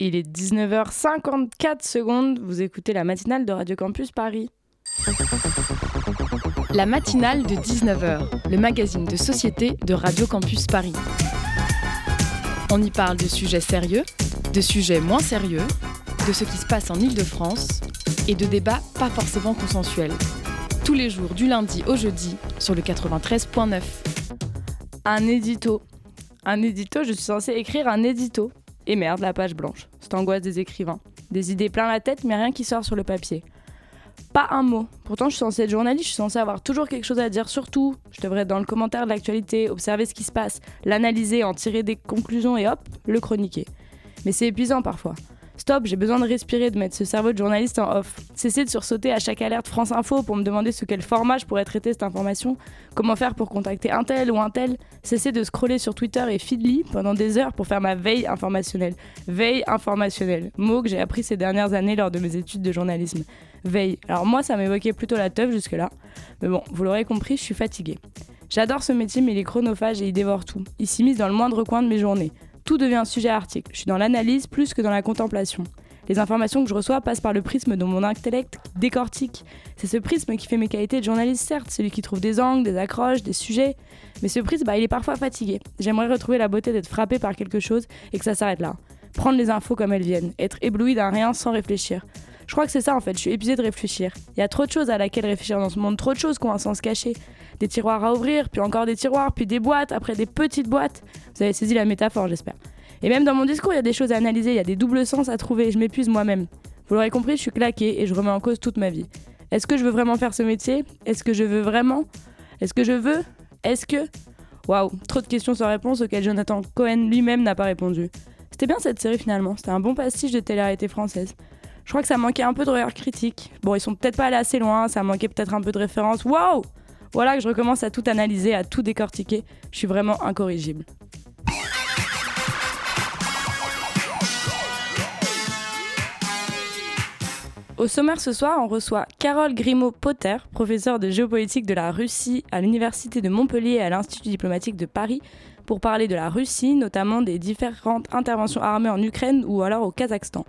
Il est 19h54 secondes. Vous écoutez la matinale de Radio Campus Paris. La matinale de 19h, le magazine de société de Radio Campus Paris. On y parle de sujets sérieux, de sujets moins sérieux, de ce qui se passe en Ile-de-France et de débats pas forcément consensuels. Tous les jours du lundi au jeudi sur le 93.9. Un édito. Un édito, je suis censée écrire un édito. Et merde, la page blanche. C'est angoisse des écrivains. Des idées plein la tête, mais rien qui sort sur le papier. Pas un mot. Pourtant, je suis censée être journaliste, je suis censée avoir toujours quelque chose à dire sur tout. Je devrais être dans le commentaire de l'actualité, observer ce qui se passe, l'analyser, en tirer des conclusions et hop, le chroniquer. Mais c'est épuisant parfois. Stop, j'ai besoin de respirer, de mettre ce cerveau de journaliste en off. Cesser de sursauter à chaque alerte France Info pour me demander sous quel format je pourrais traiter cette information, comment faire pour contacter un tel ou un tel. Cesser de scroller sur Twitter et Feedly pendant des heures pour faire ma veille informationnelle. Veille informationnelle, mot que j'ai appris ces dernières années lors de mes études de journalisme. Veille. Alors moi, ça m'évoquait plutôt la teuf jusque-là. Mais bon, vous l'aurez compris, je suis fatiguée. J'adore ce métier, mais il est chronophage et il dévore tout. Il s'immisce dans le moindre coin de mes journées tout devient un sujet article. Je suis dans l'analyse plus que dans la contemplation. Les informations que je reçois passent par le prisme dont mon intellect décortique. C'est ce prisme qui fait mes qualités de journaliste, certes, celui qui trouve des angles, des accroches, des sujets. Mais ce prisme, bah, il est parfois fatigué. J'aimerais retrouver la beauté d'être frappé par quelque chose et que ça s'arrête là. Prendre les infos comme elles viennent, être ébloui d'un rien sans réfléchir. Je crois que c'est ça en fait, je suis épuisée de réfléchir. Il y a trop de choses à laquelle réfléchir dans ce monde, trop de choses qui ont un sens caché. Des tiroirs à ouvrir, puis encore des tiroirs, puis des boîtes, après des petites boîtes. Vous avez saisi la métaphore, j'espère. Et même dans mon discours, il y a des choses à analyser, il y a des doubles sens à trouver, je m'épuise moi-même. Vous l'aurez compris, je suis claquée et je remets en cause toute ma vie. Est-ce que je veux vraiment faire ce métier? Est-ce que je veux vraiment? Est-ce que je veux? Est-ce que? Waouh, trop de questions sans réponse auxquelles Jonathan Cohen lui-même n'a pas répondu. C'était bien cette série finalement, c'était un bon pastiche de télé-réalité française. Je crois que ça manquait un peu de regard critique. Bon, ils sont peut-être pas allés assez loin, ça manquait peut-être un peu de référence. Waouh Voilà que je recommence à tout analyser, à tout décortiquer. Je suis vraiment incorrigible. Au sommaire ce soir, on reçoit Carole Grimaud-Potter, professeure de géopolitique de la Russie à l'Université de Montpellier et à l'Institut diplomatique de Paris, pour parler de la Russie, notamment des différentes interventions armées en Ukraine ou alors au Kazakhstan.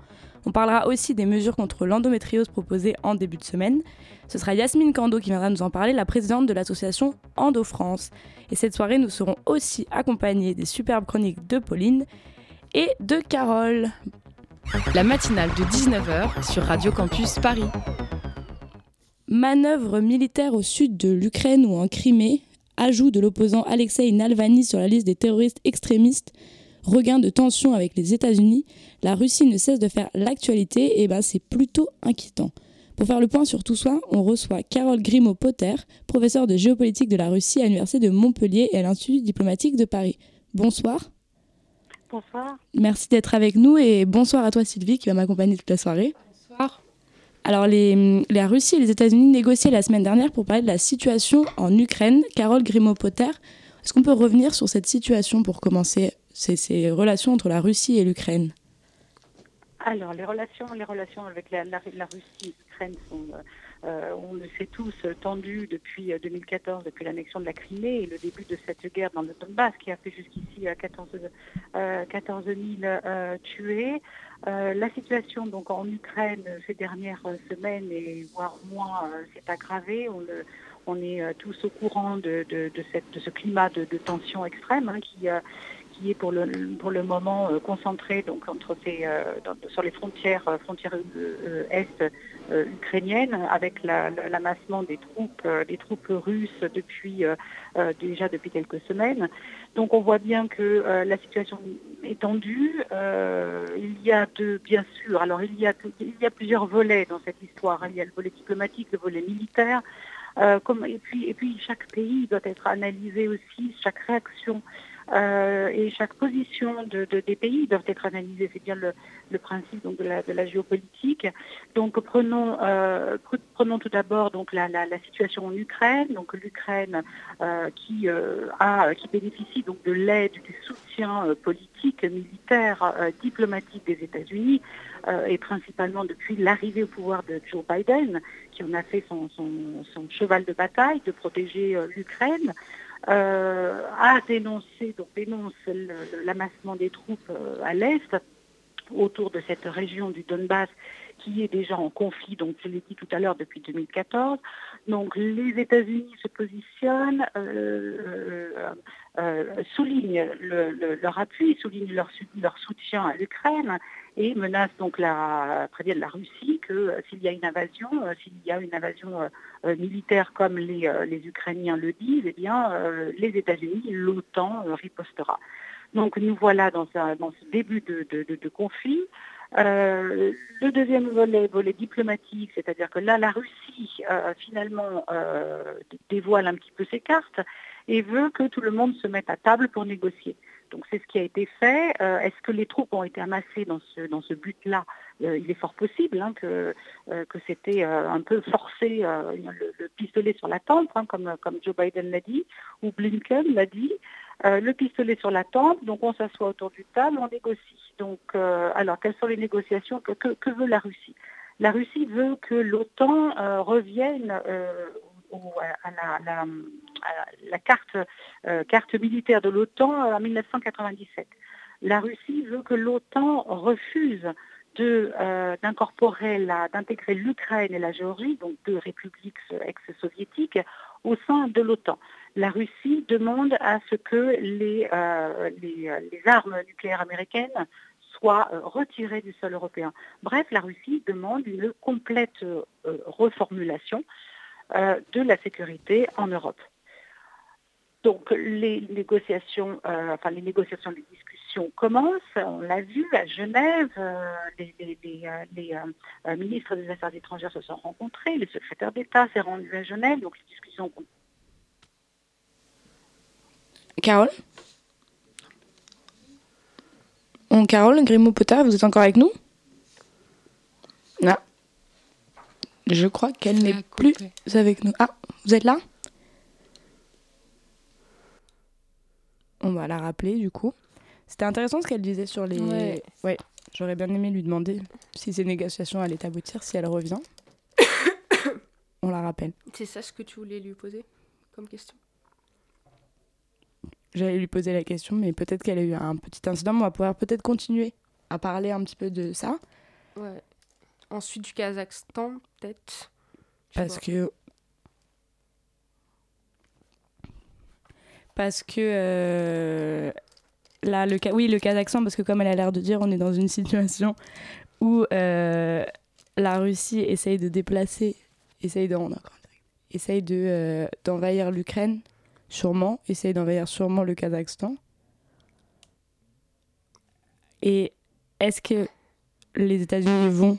On parlera aussi des mesures contre l'endométriose proposées en début de semaine. Ce sera Yasmine Kando qui viendra nous en parler, la présidente de l'association Endo France. Et cette soirée, nous serons aussi accompagnés des superbes chroniques de Pauline et de Carole. La matinale de 19h sur Radio Campus Paris. Manœuvre militaire au sud de l'Ukraine ou en Crimée, ajout de l'opposant Alexei Navalny sur la liste des terroristes extrémistes, regain de tension avec les États-Unis, la Russie ne cesse de faire l'actualité et ben c'est plutôt inquiétant. Pour faire le point sur tout ça, on reçoit Carole Grimaud-Potter, professeure de géopolitique de la Russie à l'Université de Montpellier et à l'Institut diplomatique de Paris. Bonsoir. Bonsoir. Merci d'être avec nous et bonsoir à toi Sylvie qui va m'accompagner toute la soirée. Bonsoir. Alors les, la Russie et les États-Unis négociaient la semaine dernière pour parler de la situation en Ukraine. Carole Grimaud-Potter, est-ce qu'on peut revenir sur cette situation pour commencer, ces, relations entre la Russie et l'Ukraine Alors les relations, les relations avec la, Russie et l'Ukraine sont... Euh, on le sait tous, tendu depuis 2014, euh, depuis l'annexion de la Crimée et le début de cette guerre dans le Donbass qui a fait jusqu'ici 14, euh, 14 000 euh, tués. La situation donc en Ukraine ces dernières semaines et voire mois s'est aggravée. On, est tous au courant de ce climat de, tension extrême hein, qui qui est pour le, pour le moment euh, concentré donc, entre euh, sur les frontières, euh, frontières est ukrainiennes, avec l'amassement des troupes, des troupes russes depuis déjà depuis quelques semaines. Donc on voit bien que la situation est tendue. il y a de, bien sûr, alors il y a, il y a plusieurs volets dans cette histoire. Il y a le volet diplomatique, le volet militaire. et, puis, et puis chaque pays doit être analysé aussi, chaque réaction euh, et chaque position de, de, des pays doit être analysée. C'est bien le, principe donc, de, la, géopolitique. Donc prenons, euh, prenons tout d'abord donc la, la, situation en Ukraine. Donc l'Ukraine euh, qui a qui bénéficie donc de l'aide, du soutien politique, militaire, diplomatique des États-Unis et principalement depuis l'arrivée au pouvoir de Joe Biden, qui en a fait son, son cheval de bataille de protéger l'Ukraine euh, a dénoncé, donc dénonce l'amassement des troupes euh, à l'Est, autour de cette région du Donbass qui est déjà en conflit, donc je l'ai dit tout à l'heure, depuis 2014. Donc les États-Unis se positionnent, euh, euh, euh, soulignent leur appui, soulignent leur, soutien à l'Ukraine et menacent donc la, la Russie que s'il y a une invasion, s'il y a une invasion militaire comme les, Ukrainiens le disent, eh bien les États-Unis, l'OTAN ripostera. Donc nous voilà dans, ce début de conflit. Euh, le deuxième volet, volet diplomatique, c'est-à-dire que là, la Russie, euh, finalement, euh, dévoile un petit peu ses cartes et veut que tout le monde se mette à table pour négocier. Donc c'est ce qui a été fait. Est-ce que les troupes ont été amassées dans ce, dans ce but-là? Il est fort possible hein, que, que c'était un peu forcé le, pistolet sur la tempe, hein, comme, comme Joe Biden l'a dit, ou Blinken l'a dit. Euh, le pistolet sur la tempe, donc on s'assoit autour du table, on négocie. Donc, euh, alors, quelles sont les négociations? Que, veut la Russie? La Russie veut que l'OTAN euh, à, la, carte, carte militaire de l'OTAN en 1997. La Russie veut que l'OTAN refuse d'incorporer, d'intégrer l'Ukraine et la Géorgie, donc deux républiques ex-soviétiques, au sein de l'OTAN. La Russie demande à ce que les, euh, euh, armes nucléaires américaines soient euh, retirées du sol européen. Bref, la Russie demande une complète reformulation de la sécurité en Europe. Donc les négociations, enfin les négociations, les discussions commencent. On l'a vu à Genève, les, ministres des Affaires étrangères se sont rencontrés, le secrétaire d'État s'est rendu à Genève, donc les discussions Carole? On, Carole Grimaud-Potard, vous êtes encore avec nous? Non. Je crois qu'elle n'est plus avec nous. Ah, vous êtes là? On va la rappeler du coup. C'était intéressant ce qu'elle disait sur les. Ouais. J'aurais bien aimé lui demander si ces négociations allaient aboutir, si elle revient. On la rappelle. C'est ça ce que tu voulais lui poser comme question? J'allais lui poser la question, mais peut-être qu'elle a eu un petit incident. On va pouvoir peut-être continuer à parler un petit peu de ça. Ouais. Ensuite du Kazakhstan, peut-être. Parce que. Parce que. Euh, là, le, oui, le Kazakhstan, parce que comme elle a l'air de dire, on est dans une situation où euh, la Russie essaye de déplacer, essaye de, essaye de, euh, d'envahir l'Ukraine sûrement, essaye d'envahir sûrement le Kazakhstan. Et est-ce que les États-Unis vont.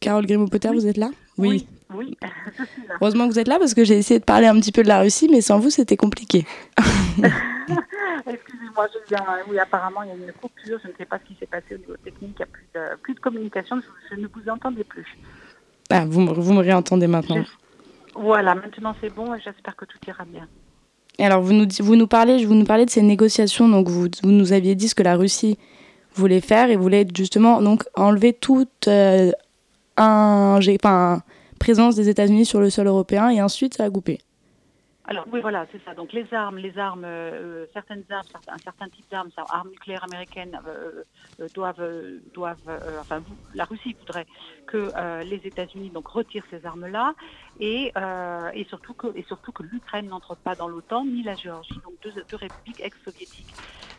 Carole Grimaud-Potter, vous êtes là Oui. Oui, Heureusement que vous êtes là parce que j'ai essayé de parler un petit peu de la Russie, mais sans vous, c'était compliqué. Excusez-moi, je viens. Oui, apparemment, il y a une coupure. Je ne sais pas ce qui s'est passé au niveau technique. Il n'y a plus de, plus de communication. Je, ne vous entendais plus. Ah, vous, vous me réentendez maintenant. Voilà, maintenant c'est bon et j'espère que tout ira bien. Alors, vous nous, vous nous, parlez, vous nous parlez de ces négociations. Donc, vous, vous, nous aviez dit ce que la Russie voulait faire et voulait justement donc, enlever toute euh, un, présence des États-Unis sur le sol européen et ensuite ça a coupé. Alors oui, voilà, c'est ça. Donc les armes, les armes, euh, certaines armes, un certain type d'armes, armes nucléaires américaines euh, euh, doivent, doivent, enfin, la Russie voudrait que les États-Unis donc retirent ces armes-là et, et surtout que et surtout que l'Ukraine n'entre pas dans l'OTAN ni la Géorgie, donc deux, deux républiques ex-soviétiques.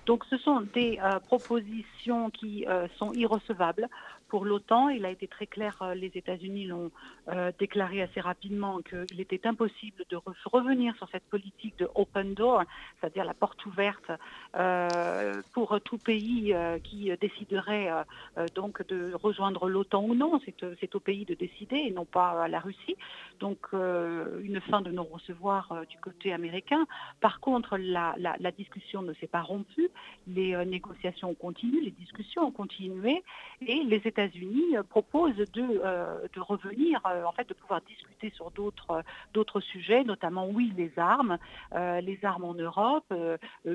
Donc ce sont des propositions qui sont irrecevables pour l'OTAN. Il a été très clair, euh, les États-Unis l'ont euh, déclaré assez rapidement, qu'il était impossible de revenir sur cette politique de open door, c'est-à-dire la porte ouverte euh, pour tout pays qui déciderait donc de rejoindre l'OTAN ou non. C'est au pays de décider et non pas à la Russie. Donc une fin de non-recevoir du côté américain. Par contre, la, la discussion ne s'est pas rompue. Les négociations ont continué, les discussions ont continué et les États États-Unis euh, proposent de, euh, de revenir, euh, en fait, de pouvoir discuter sur d'autres d'autres sujets, notamment, oui, les armes, les armes en Europe,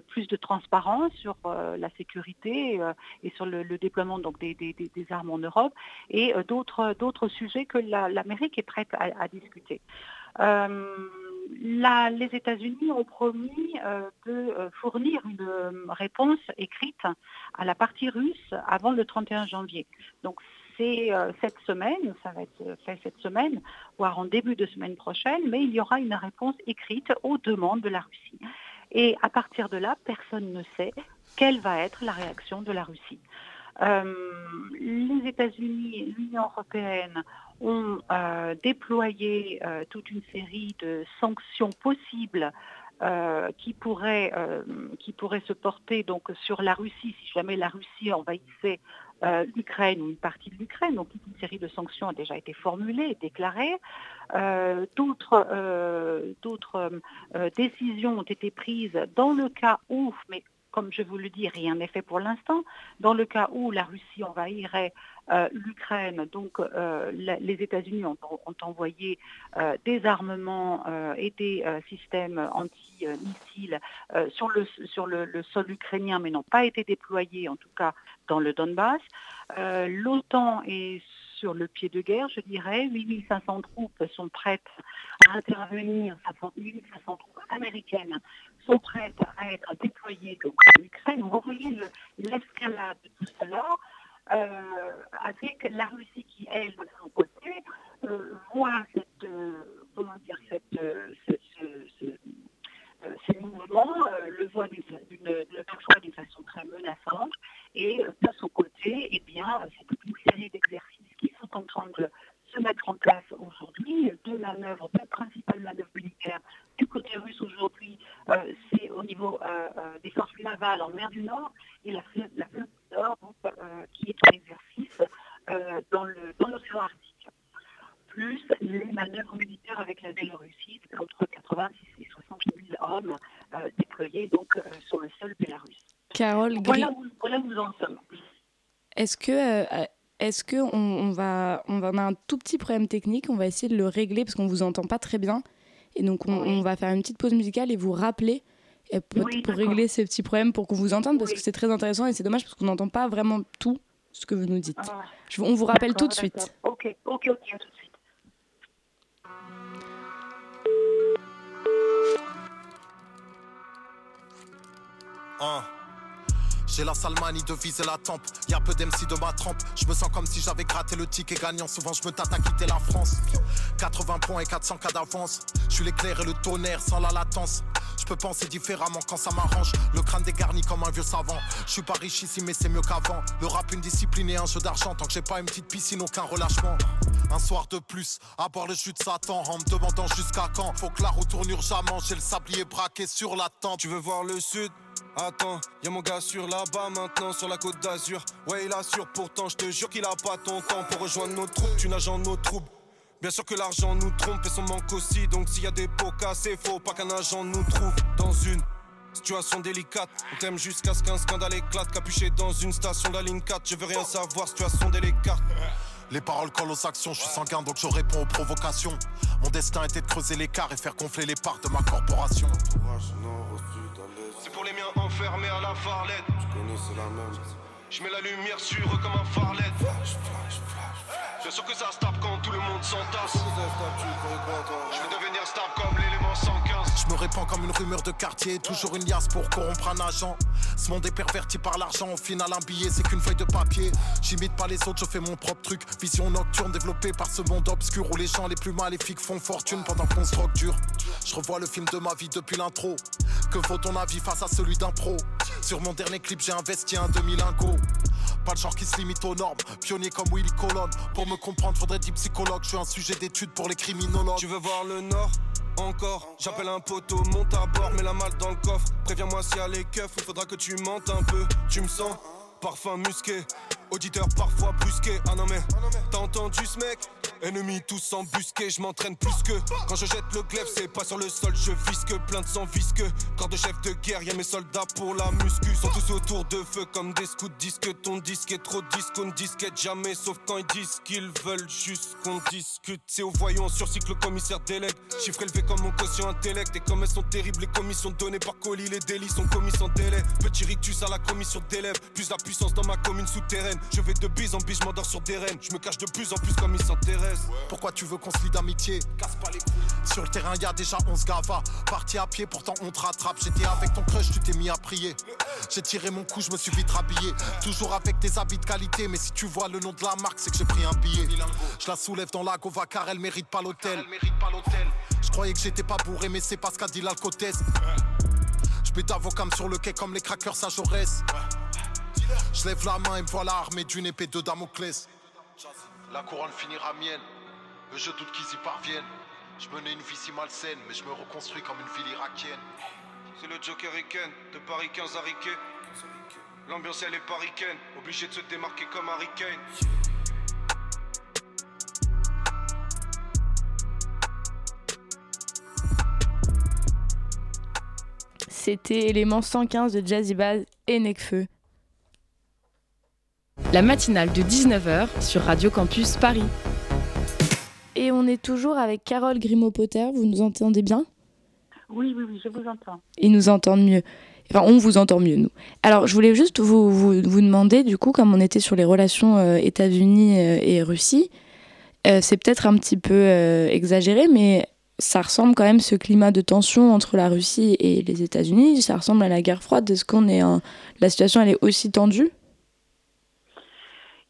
plus de transparence sur la sécurité et sur le, déploiement donc, des, des, armes en Europe, et d'autres d'autres sujets que l'Amérique est prête à, discuter. Les États-Unis ont promis de fournir une réponse écrite à la partie russe avant le 31 janvier. Donc c'est cette semaine, ça va être fait cette semaine, voire en début de semaine prochaine, mais il y aura une réponse écrite aux demandes de la Russie. Et à partir de là, personne ne sait quelle va être la réaction de la Russie. Euh, les États-Unis, l'Union européenne ont euh, déployé euh, toute une série de sanctions possibles qui, pourraient, qui pourraient se porter donc sur la Russie si jamais la Russie envahissait l'Ukraine ou une partie de l'Ukraine. Donc toute une série de sanctions a déjà été formulée, déclarée. d'autres, d'autres décisions ont été prises dans le cas où, mais comme je vous le dis, rien n'est fait pour l'instant. Dans le cas où la Russie envahirait euh, l'Ukraine, donc euh, les États-Unis ont, envoyé euh, des armements et des systèmes anti-missiles sur, le, sur le, sol ukrainien, mais n'ont pas été déployés, en tout cas dans le Donbass. L'OTAN est sur le pied de guerre, je dirais. 8500 troupes sont prêtes à intervenir, 8500 troupes américaines sont prêtes à être déployées en Ukraine. Vous voyez l'escalade de tout cela avec la Russie qui, elle, de son côté, euh, voit cette, euh, comment dire, cette, ce, mouvements, le voit perçoit d'une façon très menaçante et de son côté, eh bien, c'est toute une série d'exercices qui sont en train de se mettre en place aujourd'hui, de manœuvres, de principales manœuvres militaires du côté russe aujourd'hui, euh, c'est au niveau euh, euh, des forces navales en mer du Nord et la flotte, la flotte du Nord qui est en exercice dans l'océan Arctique. Plus les manœuvres militaires avec la Biélorussie, entre 86 et 68 000 hommes déployés donc sur le sol bélarus. Carole, voilà, voilà où nous en sommes. Est-ce que est-ce qu'on on va, on va, on a un tout petit problème technique, on va essayer de le régler parce qu'on vous entend pas très bien. Et donc on, va faire une petite pause musicale et vous rappeler pour, régler ces petits problèmes, pour qu'on vous entende, parce que c'est très intéressant et c'est dommage parce qu'on n'entend pas vraiment tout ce que vous nous dites. Ah. on vous rappelle tout de suite. Ok, ok, ok, tout de suite. Ah. J'ai la salmanie de viser la tempe. Y'a peu d'MC de ma trempe. Je me sens comme si j'avais gratté le ticket gagnant. Souvent, je me tâte à quitter la France. 80 points et 400 cas d'avance. Je suis l'éclair et le tonnerre sans la latence. Je peux penser différemment quand ça m'arrange. Le crâne dégarni comme un vieux savant. Je suis pas riche ici, mais c'est mieux qu'avant. Le rap, une discipline et un jeu d'argent. Tant que j'ai pas une petite piscine, aucun relâchement. Un soir de plus, à boire le jus de Satan. En me demandant jusqu'à quand. Faut que la roue tourne urgemment. J'ai le sablier braqué sur la tente. Tu veux voir le sud? Attends, y'a mon gars sur là-bas maintenant sur la côte d'Azur. Ouais, il assure pourtant, je te jure qu'il a pas ton temps pour rejoindre nos troupes. Tu nages en nos troubles. Bien sûr que l'argent nous trompe et son manque aussi. Donc s'il y a des pots cassés, faut pas qu'un agent nous trouve dans une situation délicate. On t'aime jusqu'à ce qu'un scandale éclate. Capuché dans une station de la ligne 4. Je veux rien savoir, situation délicate. Les paroles collent aux actions, je suis sanguin donc je réponds aux provocations. Mon destin était de creuser l'écart et faire gonfler les parts de ma corporation pour les miens enfermés à la farlette. Je connais, c'est la même. Je mets la lumière sur eux comme un farlet. Bien sûr que ça se quand tout le monde s'entasse. Je vais devenir star comme l'élément 115. Je me répands comme une rumeur de quartier, toujours une liasse pour corrompre un agent. Ce monde est perverti par l'argent, au final un billet c'est qu'une feuille de papier. J'imite pas les autres, je fais mon propre truc. Vision nocturne développée par ce monde obscur où les gens les plus maléfiques font fortune pendant qu'on se drogue dur. Je revois le film de ma vie depuis l'intro. Que vaut ton avis face à celui d'un pro? Sur mon dernier clip j'ai investi un demi-lingot. Pas le genre qui se limite aux normes, pionnier comme Willy Colon. Pour me comprendre, faudrait dire psychologue. Je suis un sujet d'étude pour les criminologues. Tu veux voir le Nord? Encore, j'appelle un poteau, monte à bord, mets la malle dans le coffre. Préviens-moi s'il y a les keufs, il faudra que tu montes un peu. Tu me sens? Parfum musqué, auditeur parfois brusqué. Ah non mais, t'as entendu ce mec? Ennemis tous embusqués, je m'entraîne plus que Quand je jette le glaive, c'est pas sur le sol, je visque Plein de sang visque, corps de chef de guerre Y'a mes soldats pour la muscu. Sont tous autour de feu comme des scouts Disque ton disque est trop disque, on disquette jamais Sauf quand ils disent qu'ils veulent juste qu'on discute. C'est au voyant sur cycle le commissaire délègue Chiffre élevé comme mon quotient intellect. Et comme elles sont terribles, les commissions données par colis Les délits sont commis sans délai. Petit rictus à la commission d'élèves. Plus la puissance dans ma commune souterraine Je vais de bise en bise, je m'endors sur des rênes. Je me cache de plus en plus comme ils s'intéressent. Pourquoi tu veux qu'on se lie d'amitié? Casse pas les couilles. Sur le terrain, y a déjà 11 gavas. Parti à pied, pourtant on te rattrape. J'étais avec ton crush, tu t'es mis à prier. J'ai tiré mon coup, je me suis vite rhabillé. Toujours avec des habits de qualité, mais si tu vois le nom de la marque, c'est que j'ai pris un billet. Je la soulève dans la gova car elle mérite pas l'hôtel. Elle mérite pas l'hôtel. Je croyais que j'étais pas bourré, mais c'est pas ce qu'a dit l'alcotesse. Je mets d'avocam sur le quai comme les crackers à Jaurès. Je lève la main et me voilà armé d'une épée de Damoclès. La couronne finira mienne, mais je doute qu'ils y parviennent. Je menais une vie si malsaine, mais je me reconstruis comme une ville irakienne. C'est le Joker Riken, de Paris 15 à Riquet. L'ambiance elle est paricaine, obligé de se démarquer comme Harry Kane. C'était élément 115 de Jazzy Bass et Necfeu. La matinale de 19h sur Radio Campus Paris. Et on est toujours avec Carole Grimaud-Potter, vous nous entendez bien? Oui, oui, oui, je vous entends. Ils nous entendent mieux. Enfin, on vous entend mieux, nous. Alors, je voulais juste vous, vous, vous demander, du coup, comme on était sur les relations euh, États-Unis euh, et Russie, euh, c'est peut-être un petit peu euh, exagéré, mais ça ressemble quand même ce climat de tension entre la Russie et les États-Unis. Ça ressemble à la guerre froide. Est-ce qu'on est en... la situation elle est aussi tendue?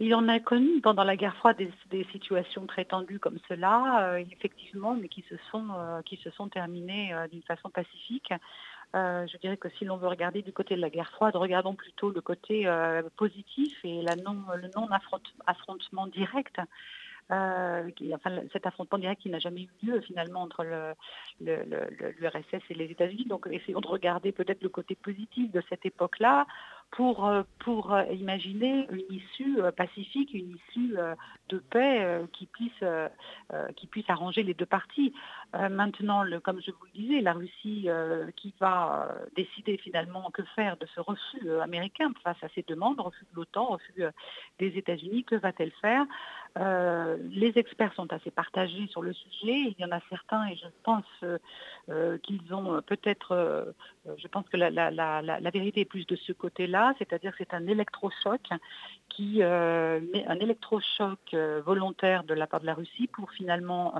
Il en a connu pendant la guerre froide des, situations très tendues comme cela, euh, effectivement, mais qui se sont, euh, qui se sont terminées euh, d'une façon pacifique. Je dirais que si l'on veut regarder du côté de la guerre froide, regardons plutôt le côté positif et la non, le non-affrontement direct. Enfin, cet affrontement direct qui n'a jamais eu lieu finalement entre l'URSS et les États-Unis. Donc essayons de regarder peut-être le côté positif de cette époque-là pour, pour imaginer une issue pacifique, une issue de paix qui puisse, qui puisse arranger les deux parties. Maintenant, comme je vous le disais, la Russie qui va décider finalement que faire de ce refus américain face à ses demandes, refus de l'OTAN, refus des États-Unis, que va-t-elle faire? Euh, les experts sont assez partagés sur le sujet. Il y en a certains, et je pense euh, qu'ils ont peut-être, euh, je pense que la, vérité est plus de ce côté-là, c'est-à-dire que c'est un électrochoc qui un électrochoc volontaire de la part de la Russie pour finalement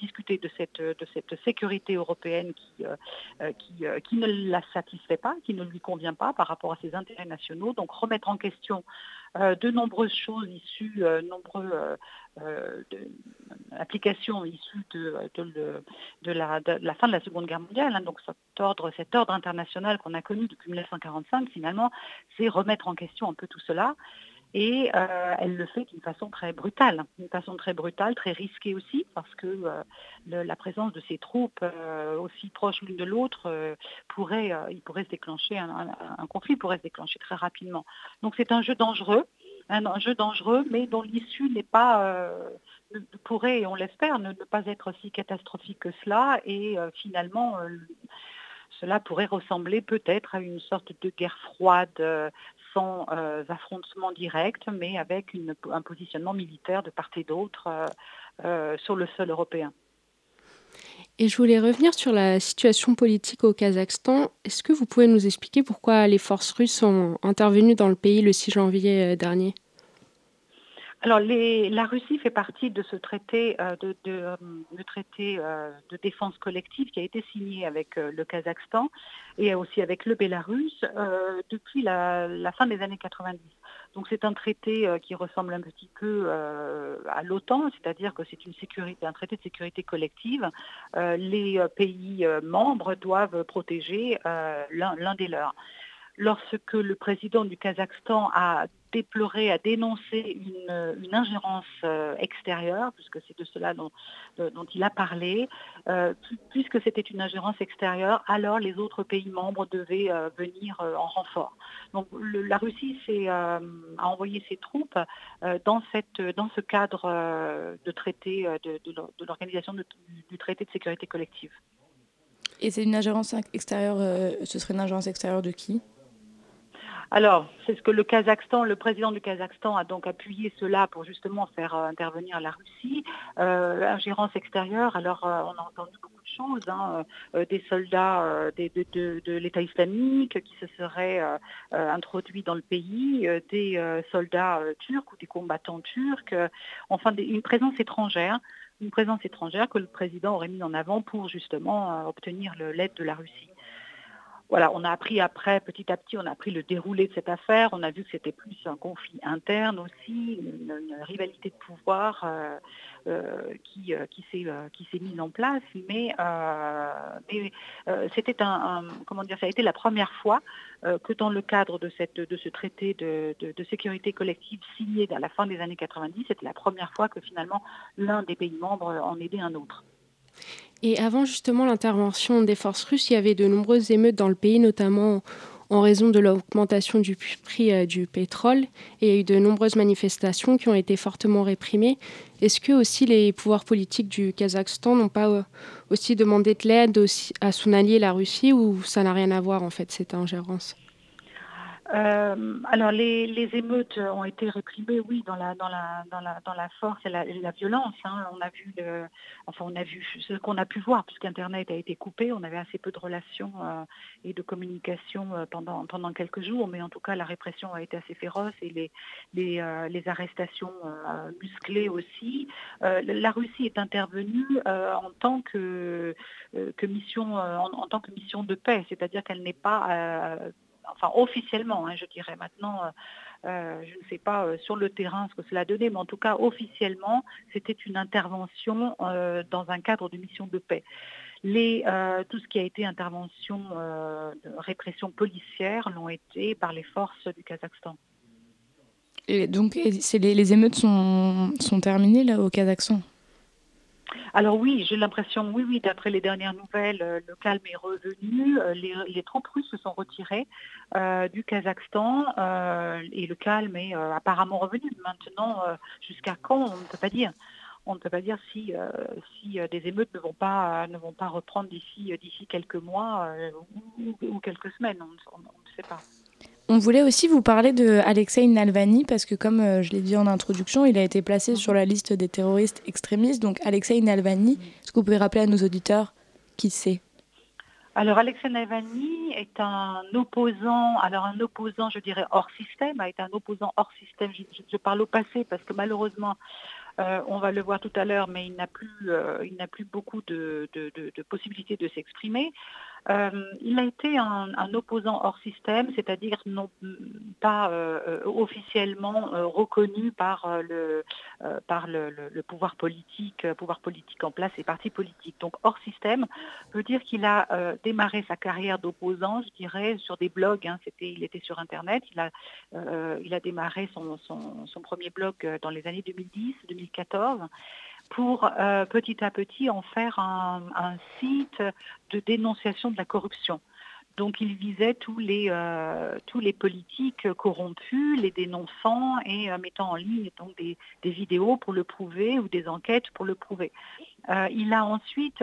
discuter de cette, sécurité européenne qui, ne la satisfait pas, qui ne lui convient pas par rapport à ses intérêts nationaux. Donc remettre en question de nombreuses choses issues, euh, nombreuses euh, applications issues de, la, fin de la Seconde Guerre mondiale. Hein, donc cet ordre international qu'on a connu depuis 1945, finalement, c'est remettre en question un peu tout cela et euh, elle le fait d'une façon très brutale, d'une façon très brutale, très risquée aussi, parce que euh, la présence de ces troupes euh, aussi proches l'une de l'autre pourrait, il pourrait se déclencher un, conflit, pourrait se déclencher très rapidement. Donc c'est un jeu dangereux, un, jeu dangereux, mais dont l'issue n'est pas pourrait, on l'espère, ne, ne, pas être si catastrophique que cela, et finalement cela pourrait ressembler peut-être à une sorte de guerre froide sans euh, affrontement direct, mais avec un positionnement militaire de part et d'autre euh, euh, sur le sol européen. Et je voulais revenir sur la situation politique au Kazakhstan. Est-ce que vous pouvez nous expliquer pourquoi les forces russes sont intervenues dans le pays le 6 janvier dernier? Alors, la Russie fait partie de ce traité, euh, de, de, traité euh, de défense collective qui a été signé avec euh, le Kazakhstan et aussi avec le Bélarus depuis la, la, fin des années 90. Donc, c'est un traité qui ressemble un petit peu à l'OTAN, c'est-à-dire que c'est un traité de sécurité collective. les pays membres doivent protéger l'un des leurs lorsque le président du Kazakhstan a déploré, a dénoncé une, une ingérence euh, extérieure, puisque c'est de cela dont, dont, il a parlé, euh, puisque c'était une ingérence extérieure, alors les autres pays membres devaient euh, venir euh, en renfort. Donc la Russie euh, a envoyé ses troupes euh, dans, ce cadre de traité, de l'organisation du traité de sécurité collective. Et c'est une ingérence extérieure, ce serait une ingérence extérieure de qui? Alors, c'est ce que le Kazakhstan, le président du Kazakhstan a donc appuyé cela pour justement faire euh, intervenir la Russie. Euh, ingérence extérieure, alors euh, on a entendu beaucoup de choses, hein, des soldats de, l'État islamique qui se seraient introduits dans le pays, des soldats turcs ou des combattants turcs, enfin une présence étrangère une présence étrangère que le président aurait mis en avant pour justement obtenir l'aide de la Russie voilà, on a appris après, petit à petit, on a appris le déroulé de cette affaire. On a vu que c'était plus un conflit interne aussi, une, rivalité de pouvoir euh, euh, qui, euh, qui s'est mise en place. Mais, c'était un, comment ça a été la première fois que dans le cadre de ce traité de, de, sécurité collective signé à la fin des années 90, c'était la première fois que finalement l'un des pays membres en aidait un autre. Et avant justement l'intervention des forces russes, il y avait de nombreuses émeutes dans le pays, notamment en raison de l'augmentation du prix euh, du pétrole. Et il y a eu de nombreuses manifestations qui ont été fortement réprimées. Est-ce que aussi les pouvoirs politiques du Kazakhstan n'ont pas euh, aussi demandé de l'aide à son allié la Russie ou ça n'a rien à voir en fait cette ingérence? Euh, alors les, émeutes ont été réprimées, oui, dans la, force et la, violence. Hein. On a vu enfin on a vu ce qu'on a pu voir puisqu'Internet a été coupé. On avait assez peu de relations euh, et de communication euh, pendant, quelques jours, mais en tout cas la répression a été assez féroce et les, arrestations musclées aussi. la Russie est intervenue en tant que mission, en, tant que mission de paix, c'est-à-dire qu'elle n'est pas enfin officiellement, hein, je dirais maintenant, euh, euh, je ne sais pas euh, sur le terrain ce que cela donnait, mais en tout cas officiellement, c'était une intervention dans un cadre de mission de paix. Tout ce qui a été intervention répression policière l'ont été par les forces du Kazakhstan. Et donc les, les, émeutes sont, sont terminées là au Kazakhstan? Alors oui, j'ai l'impression, oui, oui, d'après les dernières nouvelles, euh, le calme est revenu. Euh, les, troupes russes se sont retirées euh, du Kazakhstan et le calme est apparemment revenu. Maintenant, jusqu'à quand, on ne peut pas dire. On ne peut pas dire si, si des émeutes ne vont pas, ne vont pas reprendre d'ici, d'ici quelques mois ou, quelques semaines. on ne sait pas. On voulait aussi vous parler de Alexei Navalny parce que comme euh, je l'ai dit en introduction, il a été placé sur la liste des terroristes extrémistes. Donc Alexei Navalny, est-ce que vous pouvez rappeler à nos auditeurs qui c'est? Alors Alexei Navalny est un opposant, alors un opposant, je dirais hors système, été un opposant hors système. Je, parle au passé parce que malheureusement, euh, on va le voir tout à l'heure, mais il n'a plus, euh, il n'a plus beaucoup de possibilités de s'exprimer. Euh, il a été un, opposant hors système, c'est-à-dire non pas euh, officiellement euh, reconnu par le par le, pouvoir politique, pouvoir politique en place et partis politiques. Donc hors système veut dire qu'il a démarré sa carrière d'opposant, je dirais, sur des blogs. Hein, il était sur Internet. Il a il a démarré son, son premier blog dans les années 2010-2014 pour euh, petit à petit en faire un, site de dénonciation de la corruption. Donc il visait tous les, euh, tous les politiques corrompus, les dénonçant et euh, mettant en ligne donc, des, vidéos pour le prouver ou des enquêtes pour le prouver. il a ensuite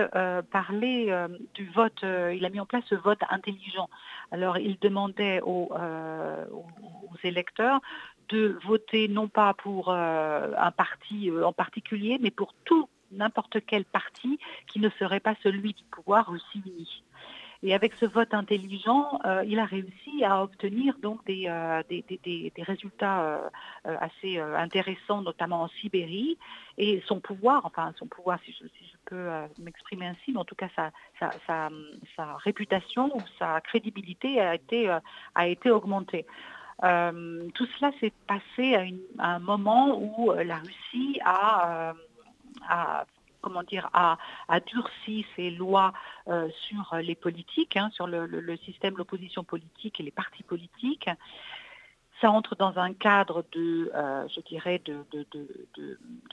parlé du vote, il a mis en place ce vote intelligent. Alors il demandait aux, aux électeurs de voter non pas pour euh, un parti euh, en particulier, mais pour tout n'importe quel parti qui ne serait pas celui du pouvoir aussi uni. Et avec ce vote intelligent, euh, il a réussi à obtenir donc des, des, résultats assez intéressants, notamment en Sibérie. Et son pouvoir, enfin son pouvoir, si je, peux m'exprimer ainsi, mais en tout cas sa, sa, réputation ou sa crédibilité a été, a été augmentée. Euh, tout cela s'est passé à, un moment où euh, la Russie a, euh, comment dire, a, durci ses lois sur les politiques, hein, sur le, système, l'opposition politique et les partis politiques. Ça entre dans un cadre de, je dirais, de,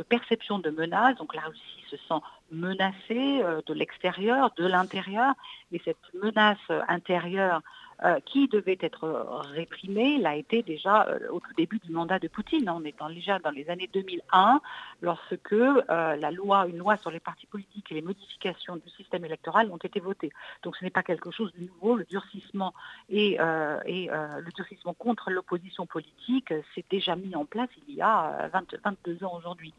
perception de menaces. Donc la Russie se sent menacée de l'extérieur, de l'intérieur, mais cette menace intérieure euh, qui devait être réprimé l'a été déjà euh, au tout début du mandat de Poutine. On est déjà dans les années 2001, lorsque euh, la loi, une loi sur les partis politiques et les modifications du système électoral ont été votées. Donc ce n'est pas quelque chose de nouveau. Le durcissement et, le durcissement contre l'opposition politique s'est déjà mis en place il y a 22 ans aujourd'hui.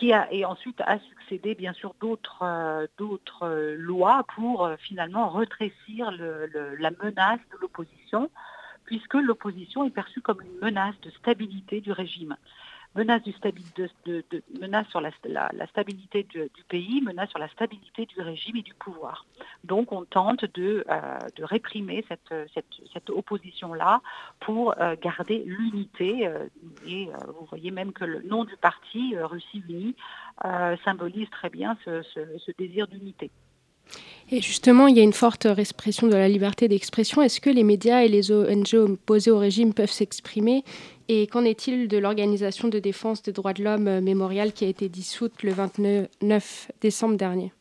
Et ensuite a succédé bien sûr d'autres d'autres lois pour finalement retrécir la menace de l'opposition, puisque l'opposition est perçue comme une menace de stabilité du régime menace, sur la, stabilité du, pays, menace sur la stabilité du régime et du pouvoir. Donc on tente de, euh, réprimer cette, opposition-là pour euh, garder l'unité. Euh, et vous voyez même que le nom du parti, Russie Unie, symbolise très bien ce, ce, ce désir d'unité. Et justement, il y a une forte répression de la liberté d'expression. Est-ce que les médias et les ONG opposés au régime peuvent s'exprimer Et qu'en est-il de l'organisation de défense des droits de l'homme euh, Mémorial qui a été dissoute le 29 décembre dernier?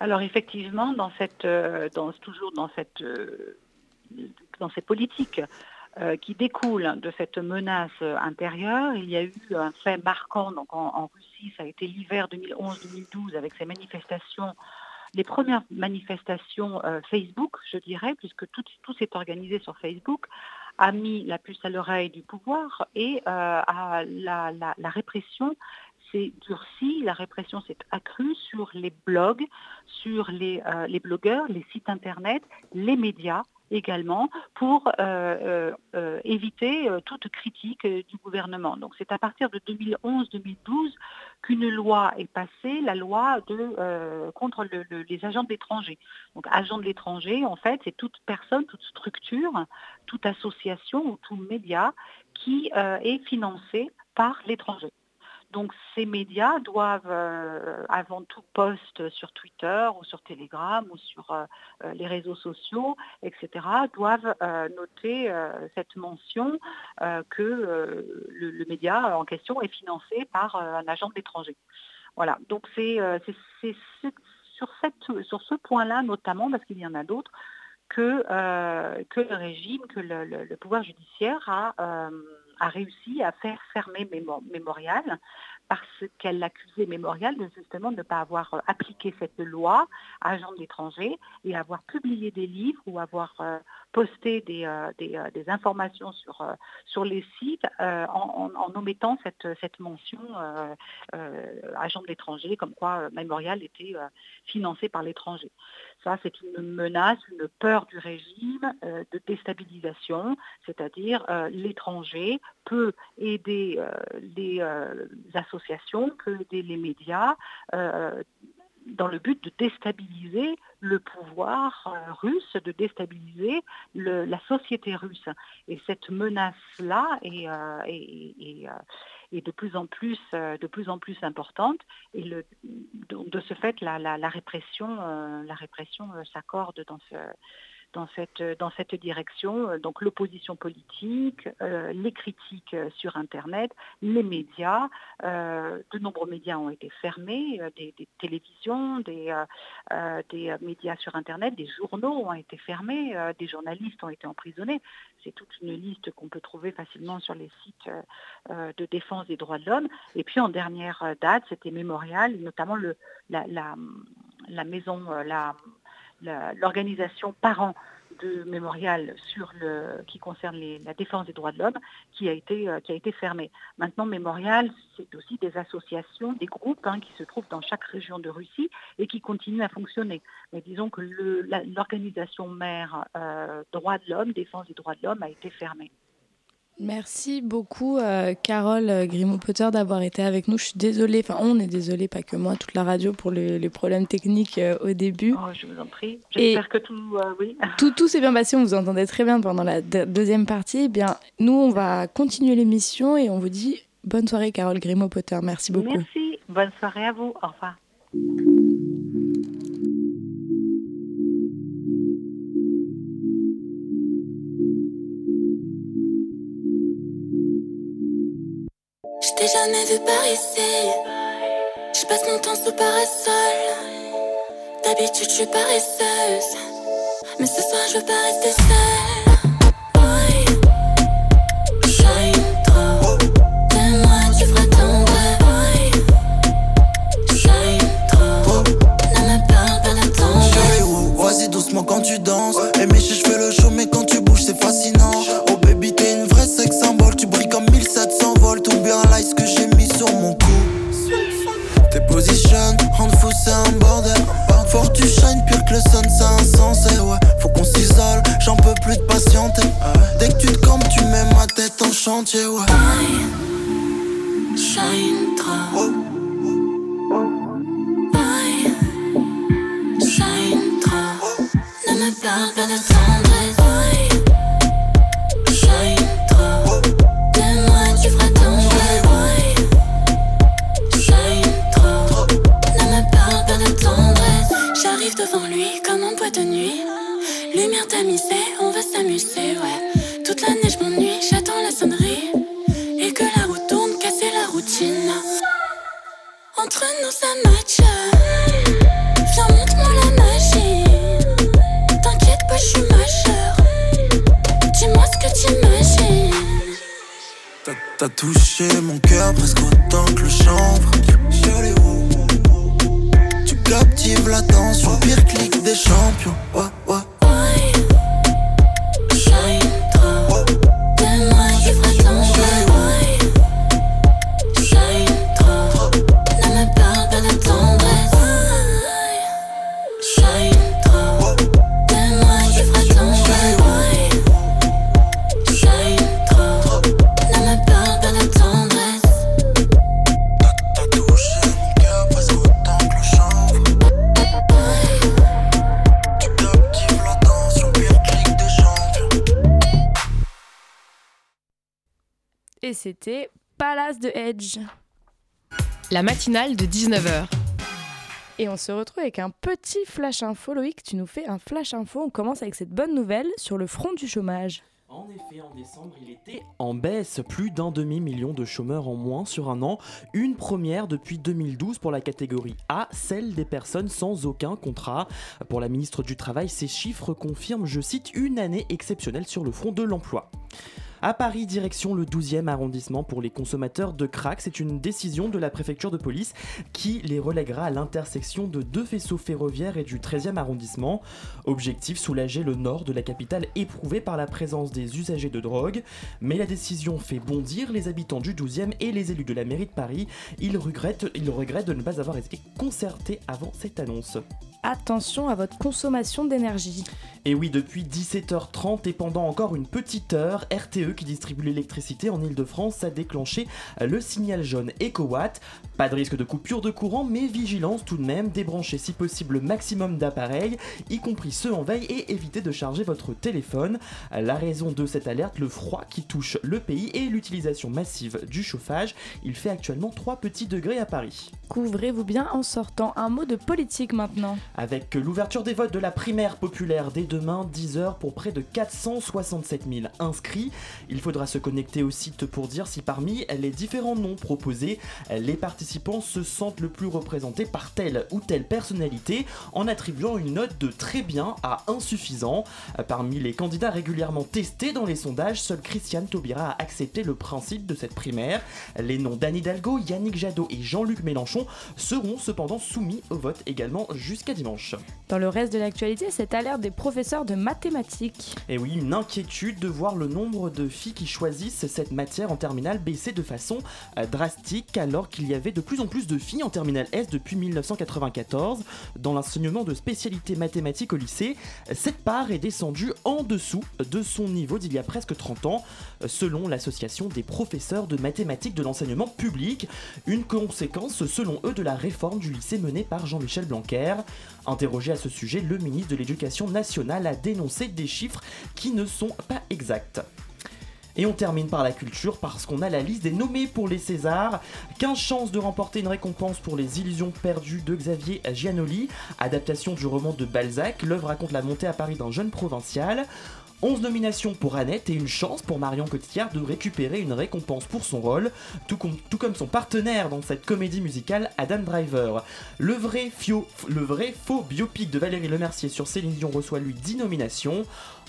Alors effectivement, dans cette, euh, dans, toujours dans cette, euh, dans ces politiques qui découlent de cette menace intérieure. Il y a eu un fait marquant donc en, Russie, ça a été l'hiver 2011-2012 avec ces manifestations les premières manifestations Facebook, je dirais, puisque tout, tout s'est organisé sur Facebook, a mis la puce à l'oreille du pouvoir et euh, la, répression s'est durcie, la répression s'est accrue sur les blogs, sur les, euh, les blogueurs, les sites internet, les médias également pour euh, euh, euh, éviter toute critique du gouvernement. Donc c'est à partir de 2011-2012 qu'une loi est passée, la loi contre les agents de l'étranger. Donc agent de l'étranger, en fait, c'est toute personne, toute structure, toute association ou tout média qui est financé par l'étranger. Donc ces médias doivent, euh, avant tout poste sur Twitter ou sur Telegram ou sur euh, euh, les réseaux sociaux, etc., doivent noter cette mention que le, média en question est financé par un agent de l'étranger. Voilà, donc c'est sur, ce point-là notamment, parce qu'il y en a d'autres, que le régime, que le, pouvoir judiciaire a a réussi à faire fermer Mémorial parce qu'elle accusait Mémorial de justement ne pas avoir euh, appliqué cette loi à agents de l'étranger et avoir publié des livres ou avoir euh, posté des, euh, des, informations sur, sur les sites en, omettant cette, cette mention agent de l'étranger, comme quoi Mémorial était financé par l'étranger. Ça, c'est une menace, une peur du régime de déstabilisation, c'est-à-dire l'étranger peut aider les associations que des les médias euh, dans le but de déstabiliser le pouvoir euh, russe, de déstabiliser la société russe. Et cette menace-là est, euh, de, plus en plus, de plus en plus importante. Et le, de, ce fait, la, répression, la répression s'accorde dans ce dans cette, dans cette direction. Euh, donc l'opposition politique, euh, les critiques euh, sur Internet, les médias. de nombreux médias ont été fermés, des, télévisions, des, des médias sur Internet, des journaux ont été fermés, des journalistes ont été emprisonnés. C'est toute une liste qu'on peut trouver facilement sur les sites de défense des droits de l'homme. Et puis en dernière date, c'était Mémorial, notamment le, la, la, la maison, la l'organisation parent de mémorial sur le, qui concerne la défense des droits de l'homme qui a été, euh, qui a été fermée. Maintenant, Mémorial, c'est aussi des associations, des groupes hein, qui se trouvent dans chaque région de Russie et qui continuent à fonctionner. Mais disons que l'organisation mère euh, droits de l'homme, défense des droits de l'homme, a été fermée. Merci beaucoup, euh, Carole euh, Grimaud-Potter, d'avoir été avec nous. Je suis désolée, enfin, on est désolé, pas que moi, toute la radio, pour les, problèmes techniques euh, au début. Oh, je vous en prie. J'espère que tout, oui. tout, tout s'est bien passé. On vous entendait très bien pendant la deuxième partie. Eh bien, nous, on va continuer l'émission et on vous dit bonne soirée, Carole Grimaud-Potter. Merci beaucoup. Merci. Bonne soirée à vous. Au revoir. Je t'ai jamais vu par ici. Je passe mon temps sous parasol. D'habitude, je suis paresseuse. Mais ce soir, je veux pas rester seule. Matinale de 19h. Et on se retrouve avec un petit flash info. Loïc, tu nous fais un flash info. On commence avec cette bonne nouvelle sur le front du chômage. En effet, en décembre, il était en baisse, plus d'un demi-million de chômeurs en moins sur un an, une première depuis 2012 pour la catégorie A, celle des personnes sans aucun contrat. Pour la ministre du Travail, ces chiffres confirment, je cite, une année exceptionnelle sur le front de l'emploi. À Paris, direction le 12e arrondissement pour les consommateurs de crack. C'est une décision de la préfecture de police qui les relèguera à l'intersection de deux faisceaux ferroviaires et du 13e arrondissement. Objectif soulager le nord de la capitale éprouvé par la présence des usagers de drogue. Mais la décision fait bondir les habitants du 12e et les élus de la mairie de Paris. Ils regrettent, ils regrettent de ne pas avoir été concertés avant cette annonce. Attention à votre consommation d'énergie. Et oui, depuis 17h30 et pendant encore une petite heure, RTE qui distribue l'électricité en Ile-de-France a déclenché le signal jaune EcoWatt. Pas de risque de coupure de courant, mais vigilance tout de même, débrancher si possible le maximum d'appareils, y compris ceux en veille, et éviter de charger votre téléphone. La raison de cette alerte, le froid qui touche le pays et l'utilisation massive du chauffage. Il fait actuellement 3 petits degrés à Paris. Couvrez-vous bien en sortant. Un mot de politique maintenant. Avec l'ouverture des votes de la primaire populaire dès demain, 10h pour près de 467 000 inscrits. Il faudra se connecter au site pour dire si parmi les différents noms proposés, les participants se sentent le plus représentés par telle ou telle personnalité en attribuant une note de très bien à insuffisant. Parmi les candidats régulièrement testés dans les sondages, seul Christiane Taubira a accepté le principe de cette primaire. Les noms d'Anne Hidalgo, Yannick Jadot et Jean-Luc Mélenchon seront cependant soumis au vote également jusqu'à dimanche. Dans le reste de l'actualité, cette alerte des professeurs de mathématiques. Et oui, une inquiétude de voir le nombre de filles qui choisissent cette matière en terminale baisser de façon euh, drastique alors qu'il y avait de plus en plus de filles en terminale S depuis 1994. Dans l'enseignement de spécialité mathématiques au lycée, cette part est descendue en dessous de son niveau d'il y a presque 30 ans, selon l'association des professeurs de mathématiques de l'enseignement public, une conséquence selon eux de la réforme du lycée menée par Jean-Michel Blanquer. Interrogé à ce sujet, le ministre de l'Éducation nationale a dénoncé des chiffres qui ne sont pas exacts. Et on termine par la culture parce qu'on a la liste des nommés pour les Césars. 15 chances de remporter une récompense pour Les Illusions perdues de Xavier Giannoli, adaptation du roman de Balzac. L'œuvre raconte la montée à Paris d'un jeune provincial. 11 nominations pour Annette et une chance pour Marion Cotillard de récupérer une récompense pour son rôle, tout, com- tout comme son partenaire dans cette comédie musicale, Adam Driver. Le vrai, le vrai faux biopic de Valérie Lemercier sur Céline Dion reçoit lui 10 nominations.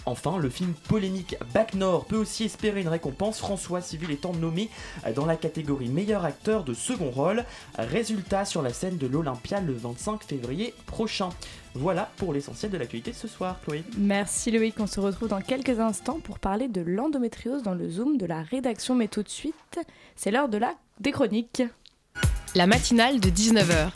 Enfin, le film polémique Bac Nord peut aussi espérer une récompense, François Civil étant nommé dans la catégorie meilleur acteur de second rôle. Résultat sur la scène de l'Olympia le 25 février prochain. Voilà pour l'essentiel de l'actualité ce soir, Chloé. Merci Loïc, on se retrouve dans quelques instants pour parler de l'endométriose dans le Zoom de la rédaction. Mais tout de suite, c'est l'heure de la des chroniques. La matinale de 19h.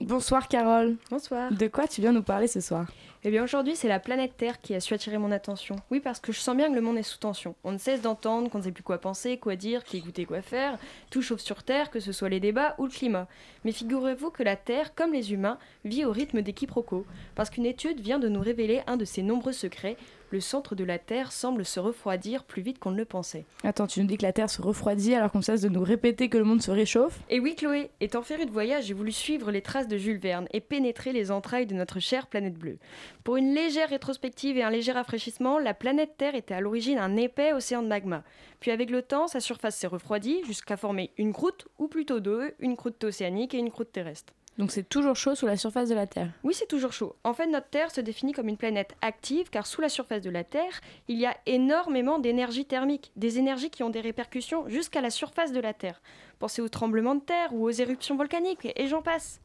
Bonsoir Carole. Bonsoir. De quoi tu viens nous parler ce soir? Eh bien aujourd'hui c'est la planète Terre qui a su attirer mon attention. Oui parce que je sens bien que le monde est sous tension. On ne cesse d'entendre qu'on ne sait plus quoi penser, quoi dire, qui écouter, quoi faire. Tout chauffe sur Terre, que ce soit les débats ou le climat. Mais figurez-vous que la Terre, comme les humains, vit au rythme des quiproquos. Parce qu'une étude vient de nous révéler un de ses nombreux secrets. le centre de la Terre semble se refroidir plus vite qu'on ne le pensait. Attends, tu nous dis que la Terre se refroidit alors qu'on cesse de nous répéter que le monde se réchauffe? Et oui, Chloé, étant féru de voyage, j'ai voulu suivre les traces de Jules Verne et pénétrer les entrailles de notre chère planète bleue. Pour une légère rétrospective et un léger rafraîchissement, la planète Terre était à l'origine un épais océan de magma. Puis avec le temps, sa surface s'est refroidie jusqu'à former une croûte, ou plutôt deux, une croûte océanique et une croûte terrestre. Donc c'est toujours chaud sous la surface de la Terre. Oui, c'est toujours chaud. En fait, notre Terre se définit comme une planète active car sous la surface de la Terre, il y a énormément d'énergie thermique, des énergies qui ont des répercussions jusqu'à la surface de la Terre. Pensez aux tremblements de terre ou aux éruptions volcaniques et j'en passe.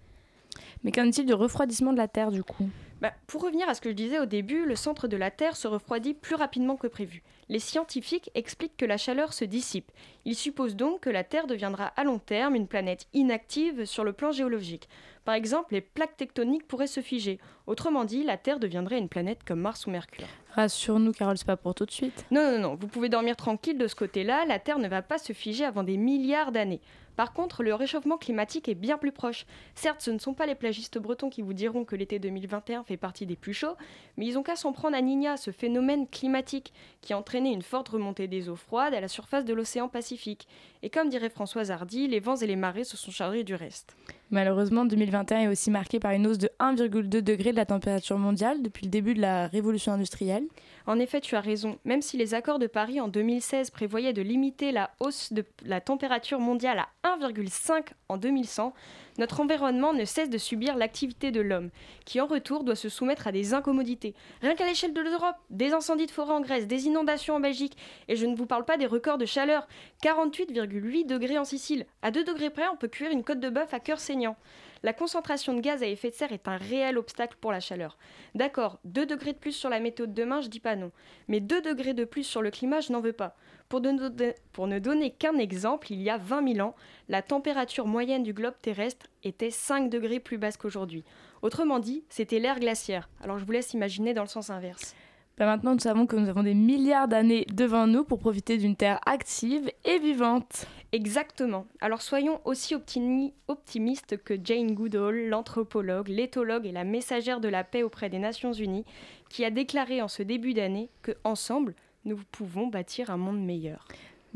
Mais qu'en est-il du refroidissement de la Terre du coup? Bah, pour revenir à ce que je disais au début, le centre de la Terre se refroidit plus rapidement que prévu. Les scientifiques expliquent que la chaleur se dissipe. Ils supposent donc que la Terre deviendra à long terme une planète inactive sur le plan géologique. Par exemple, les plaques tectoniques pourraient se figer. Autrement dit, la Terre deviendrait une planète comme Mars ou Mercure. Rassure-nous, Carole, c'est pas pour tout de suite. Non, non, non, vous pouvez dormir tranquille de ce côté-là, la Terre ne va pas se figer avant des milliards d'années. Par contre, le réchauffement climatique est bien plus proche. Certes, ce ne sont pas les plagistes bretons qui vous diront que l'été 2021 fait partie des plus chauds, mais ils ont qu'à s'en prendre à Nina, ce phénomène climatique qui a entraîné une forte remontée des eaux froides à la surface de l'océan Pacifique. Et comme dirait Françoise Hardy, les vents et les marées se sont chargés du reste. Malheureusement, 2021 est aussi marqué par une hausse de 1,2 degré de la température mondiale depuis le début de la révolution industrielle. En effet, tu as raison. Même si les accords de Paris en 2016 prévoyaient de limiter la hausse de la température mondiale à 1,5 en 2100, notre environnement ne cesse de subir l'activité de l'homme, qui en retour doit se soumettre à des incommodités. Rien qu'à l'échelle de l'Europe, des incendies de forêt en Grèce, des inondations en Belgique, et je ne vous parle pas des records de chaleur, 48,8 degrés en Sicile. À 2 degrés près, on peut cuire une côte de bœuf à cœur saignant. La concentration de gaz à effet de serre est un réel obstacle pour la chaleur. D'accord, 2 degrés de plus sur la météo de demain, je dis pas non. Mais 2 degrés de plus sur le climat, je n'en veux pas. Pour, ne donner qu'un exemple, il y a 20 000 ans, la température moyenne du globe terrestre était 5 degrés plus basse qu'aujourd'hui. Autrement dit, c'était l'ère glaciaire. Alors je vous laisse imaginer dans le sens inverse. Ben maintenant, nous savons que nous avons des milliards d'années devant nous pour profiter d'une Terre active et vivante. Exactement. Alors soyons aussi optimistes que Jane Goodall, l'anthropologue, l'éthologue et la messagère de la paix auprès des Nations Unies, qui a déclaré en ce début d'année que ensemble, nous pouvons bâtir un monde meilleur.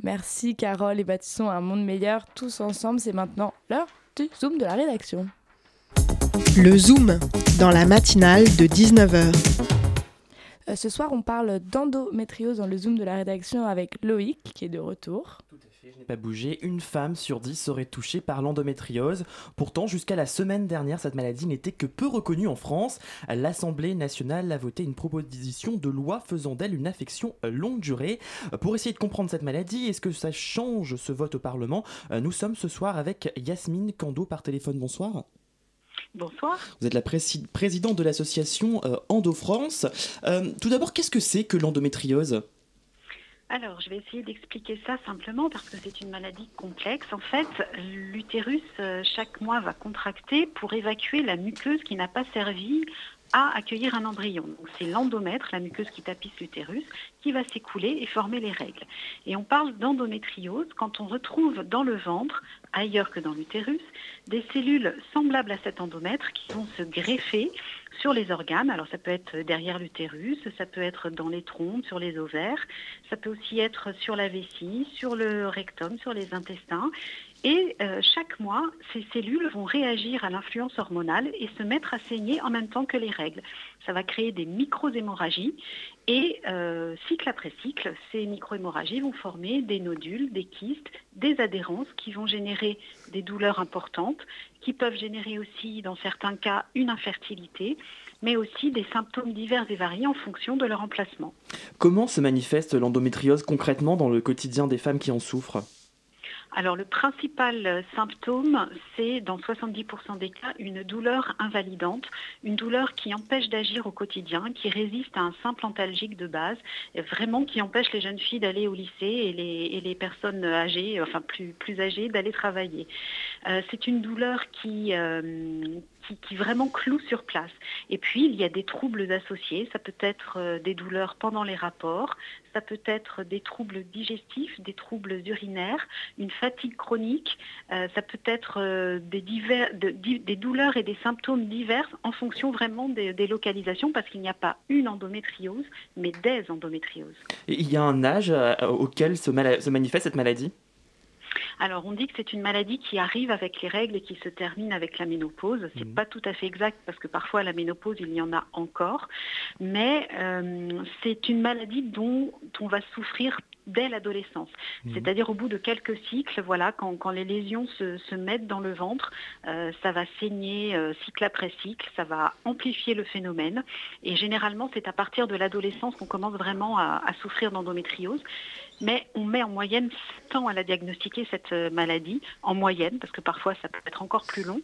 Merci Carole et bâtissons un monde meilleur tous ensemble. C'est maintenant l'heure du Zoom de la rédaction. Le Zoom, dans la matinale de 19h. Euh, ce soir, on parle d'endométriose dans le Zoom de la rédaction avec Loïc, qui est de retour. Tout à fait, je n'ai pas bougé. Une femme sur dix serait touchée par l'endométriose. Pourtant, jusqu'à la semaine dernière, cette maladie n'était que peu reconnue en France. L'Assemblée nationale a voté une proposition de loi faisant d'elle une affection longue durée. Pour essayer de comprendre cette maladie, est-ce que ça change ce vote au Parlement? Nous sommes ce soir avec Yasmine Kando par téléphone. Bonsoir. Bonsoir. Vous êtes la présidente de l'association euh, Endo-France. Euh, tout d'abord, qu'est-ce que c'est que l'endométriose? Alors, je vais essayer d'expliquer ça simplement parce que c'est une maladie complexe. En fait, l'utérus, euh, chaque mois, va contracter pour évacuer la muqueuse qui n'a pas servi à accueillir un embryon. C'est l'endomètre, la muqueuse qui tapisse l'utérus, va s'écouler et former les règles. Et on parle d'endométriose quand on retrouve dans le ventre, ailleurs que dans l'utérus, des cellules semblables à cet endomètre qui vont se greffer sur les organes. Alors ça peut être derrière l'utérus, ça peut être dans les trompes, sur les ovaires, ça peut aussi être sur la vessie, sur le rectum, sur les intestins. Et euh, chaque mois, ces cellules vont réagir à l'influence hormonale et se mettre à saigner en même temps que les règles. Ça va créer des micro-hémorragies et euh, cycle après cycle, ces micro-hémorragies vont former des nodules, des kystes, des adhérences qui vont générer des douleurs importantes, qui peuvent générer aussi, dans certains cas, une infertilité, mais aussi des symptômes divers et variés en fonction de leur emplacement. Comment se manifeste l'endométriose concrètement dans le quotidien des femmes qui en souffrent? Alors le principal euh, symptôme, c'est dans 70% des cas une douleur invalidante, une douleur qui empêche d'agir au quotidien, qui résiste à un simple antalgique de base, vraiment qui empêche les jeunes filles d'aller au lycée et les, personnes âgées, enfin plus, plus âgées, d'aller travailler. Euh, c'est une douleur qui, euh, qui, vraiment cloue sur place. Et puis, il y a des troubles associés. Ça peut être euh, des douleurs pendant les rapports, ça peut être des troubles digestifs, des troubles urinaires, une fatigue chronique, euh, ça peut être euh, des, divers, des douleurs et des symptômes divers en fonction vraiment des, localisations parce qu'il n'y a pas une endométriose, mais des endométrioses. Et il y a un âge auquel se manifeste cette maladie? Alors on dit que c'est une maladie qui arrive avec les règles et qui se termine avec la ménopause. C'est n'est mhm. pas tout à fait exact parce que parfois la ménopause il y en a encore, mais euh, c'est une maladie dont on va souffrir dès l'adolescence. Mhm. C'est-à-dire au bout de quelques cycles, voilà, quand, les lésions se, mettent dans le ventre, euh, ça va saigner euh, cycle après cycle, ça va amplifier le phénomène. Et généralement, c'est à partir de l'adolescence qu'on commence vraiment à, à souffrir d'endométriose mais on met en moyenne 7 ans à la diagnostiquer cette euh, maladie, en moyenne, parce que parfois ça peut être encore plus long.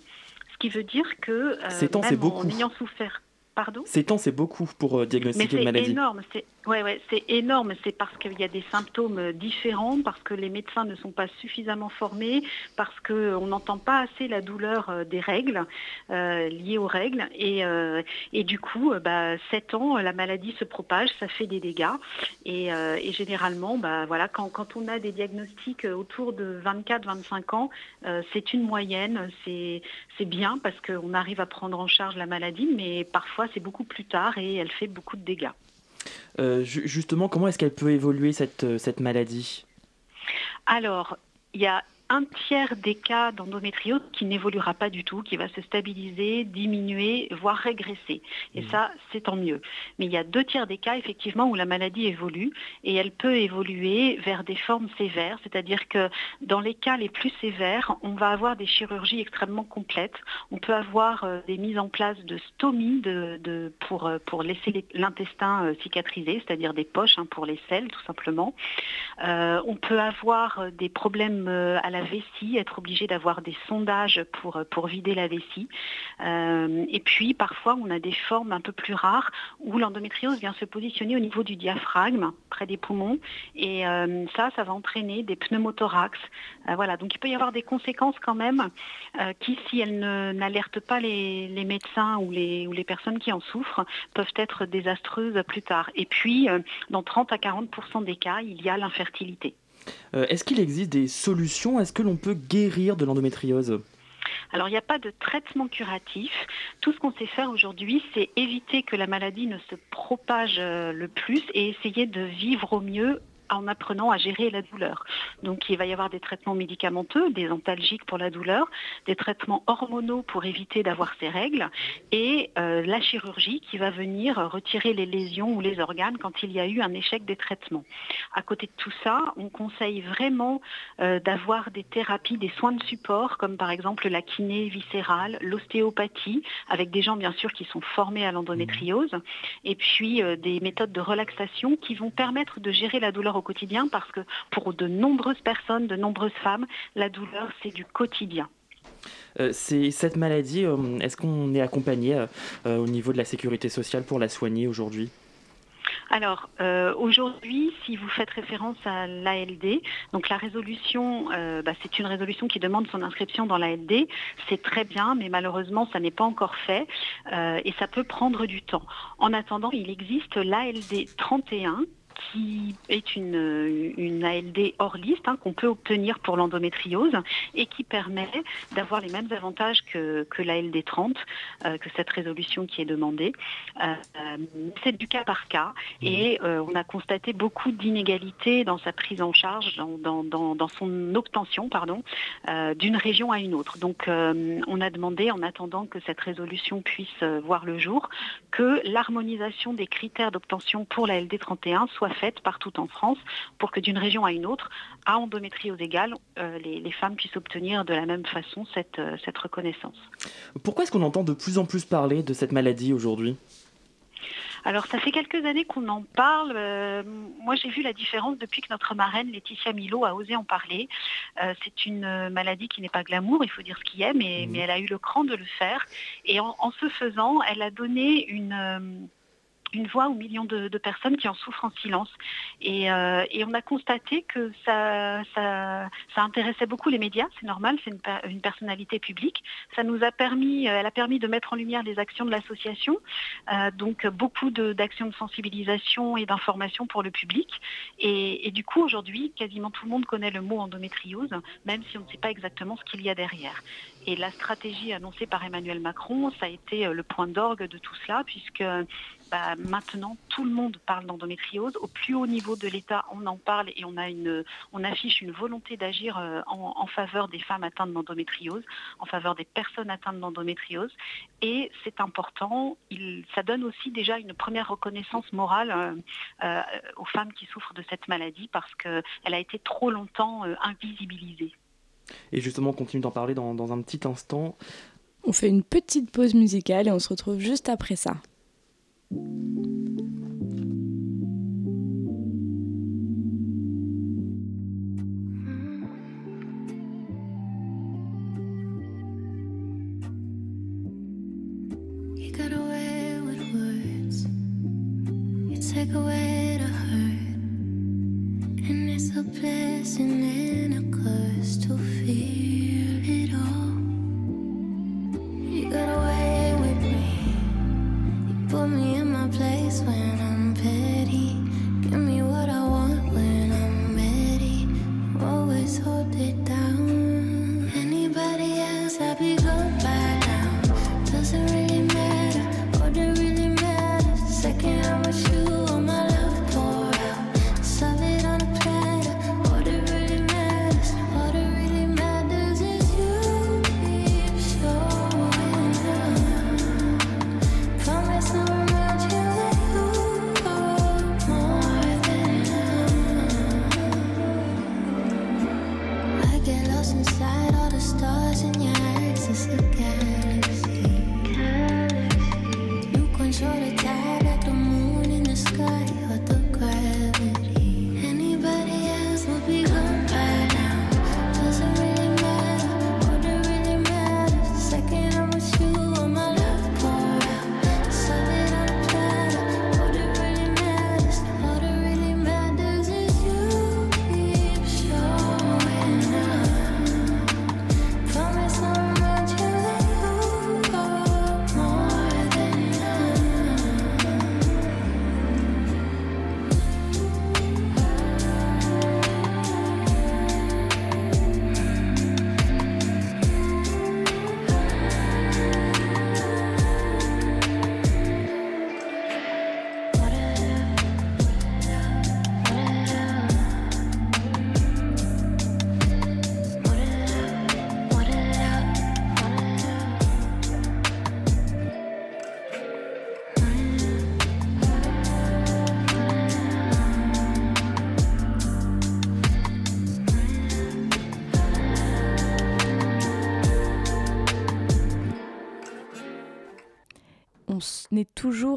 Ce qui veut dire que euh, même en ayant souffert Pardon? 7 ans, c'est beaucoup pour diagnostiquer une maladie. C'est énorme, c'est ouais, c'est énorme. C'est parce qu'il y a des symptômes euh, différents, parce que les médecins ne sont pas suffisamment formés, parce qu'on n'entend pas assez la douleur euh, des règles, liées aux règles. Et, du coup, bah, 7 ans, la maladie se propage, ça fait des dégâts. Et, généralement, bah, voilà, quand, on a des diagnostics autour de 24-25 ans, c'est une moyenne, c'est bien parce qu'on arrive à prendre en charge la maladie, mais parfois c'est beaucoup plus tard et elle fait beaucoup de dégâts. Euh, justement, comment est-ce qu'elle peut évoluer cette, euh, cette maladie? Alors, il y a un tiers des cas d'endométriose qui n'évoluera pas du tout, qui va se stabiliser, diminuer, voire régresser. Et mmh. ça, c'est tant mieux. Mais il y a deux tiers des cas, effectivement, où la maladie évolue et elle peut évoluer vers des formes sévères, c'est-à-dire que dans les cas les plus sévères, on va avoir des chirurgies extrêmement complètes. On peut avoir euh, des mises en place de stomie de, pour, euh, pour laisser l'intestin euh, cicatriser, c'est-à-dire des poches hein, pour les selles, tout simplement. on peut avoir des problèmes à la vessie, être obligé d'avoir des sondages pour, pour vider la vessie. Euh, et puis parfois on a des formes un peu plus rares où l'endométriose vient se positionner au niveau du diaphragme, près des poumons. Et euh, ça, ça va entraîner des pneumothorax. Euh, voilà, donc il peut y avoir des conséquences quand même qui, si elles n'alertent pas les, les, médecins ou les, ou les personnes qui en souffrent, peuvent être désastreuses plus tard. Et puis, dans 30 à 40% des cas, il y a l'infertilité. Euh, est-ce qu'il existe des solutions? Est-ce que l'on peut guérir de l'endométriose? Alors il n'y a pas de traitement curatif. Tout ce qu'on sait faire aujourd'hui, c'est éviter que la maladie ne se propage euh, le plus et essayer de vivre au mieux en apprenant à gérer la douleur. Donc il va y avoir des traitements médicamenteux, des antalgiques pour la douleur, des traitements hormonaux pour éviter d'avoir ces règles et euh, la chirurgie qui va venir retirer les lésions ou les organes quand il y a eu un échec des traitements. À côté de tout ça, on conseille vraiment euh, d'avoir des thérapies, des soins de support comme par exemple la kiné viscérale, l'ostéopathie avec des gens bien sûr qui sont formés à l'endométriose et puis euh, des méthodes de relaxation qui vont permettre de gérer la douleur au quotidien parce que pour de nombreuses personnes, de nombreuses femmes, la douleur, c'est du quotidien. Euh, c'est cette maladie, euh, est-ce qu'on est accompagné euh, au niveau de la sécurité sociale pour la soigner aujourd'hui? Alors aujourd'hui, si vous faites référence à l'ALD, donc la résolution, bah, c'est une résolution qui demande son inscription dans l'ALD. C'est très bien, mais malheureusement, ça n'est pas encore fait et ça peut prendre du temps. En attendant, il existe l'ALD 31 qui est une, une ALD hors liste hein, qu'on peut obtenir pour l'endométriose et qui permet d'avoir les mêmes avantages que, que l'ALD 30, euh, que cette résolution qui est demandée. Euh, c'est du cas par cas et mmh. euh, on a constaté beaucoup d'inégalités dans sa prise en charge, dans, dans, dans son obtention pardon, d'une région à une autre. Donc on a demandé, en attendant que cette résolution puisse voir le jour, que l'harmonisation des critères d'obtention pour la LD 31 soit faite partout en France pour que d'une région à une autre, à endométriose égale, euh, les, femmes puissent obtenir de la même façon cette, euh, cette reconnaissance. Pourquoi est-ce qu'on entend de plus en plus parler de cette maladie aujourd'hui? Alors ça fait quelques années qu'on en parle. Euh, moi j'ai vu la différence depuis que notre marraine Laetitia Milo a osé en parler. c'est une maladie qui n'est pas glamour, il faut dire ce qu'il est, mais, mmh. mais, elle a eu le cran de le faire. Et en, en ce faisant, elle a donné une une voix aux millions de, personnes qui en souffrent en silence. Et, on a constaté que ça, ça, intéressait beaucoup les médias, c'est normal, c'est une, personnalité publique. Ça nous a permis, elle a permis de mettre en lumière les actions de l'association, donc beaucoup d'actions de, sensibilisation et d'information pour le public. Et, et du coup, aujourd'hui, quasiment tout le monde connaît le mot endométriose, même si on ne sait pas exactement ce qu'il y a derrière. Et la stratégie annoncée par Emmanuel Macron, ça a été euh, le point d'orgue de tout cela, puisque bah, maintenant tout le monde parle d'endométriose. Au plus haut niveau de l'État, on en parle et on, affiche une volonté d'agir euh, en, faveur des femmes atteintes d'endométriose, en faveur des personnes atteintes d'endométriose. Et c'est important, ça donne aussi déjà une première reconnaissance morale euh, aux femmes qui souffrent de cette maladie parce qu'elle a été trop longtemps invisibilisée. Et justement, on continue d'en parler dans, dans un petit instant. On fait une petite pause musicale et on se retrouve juste après ça.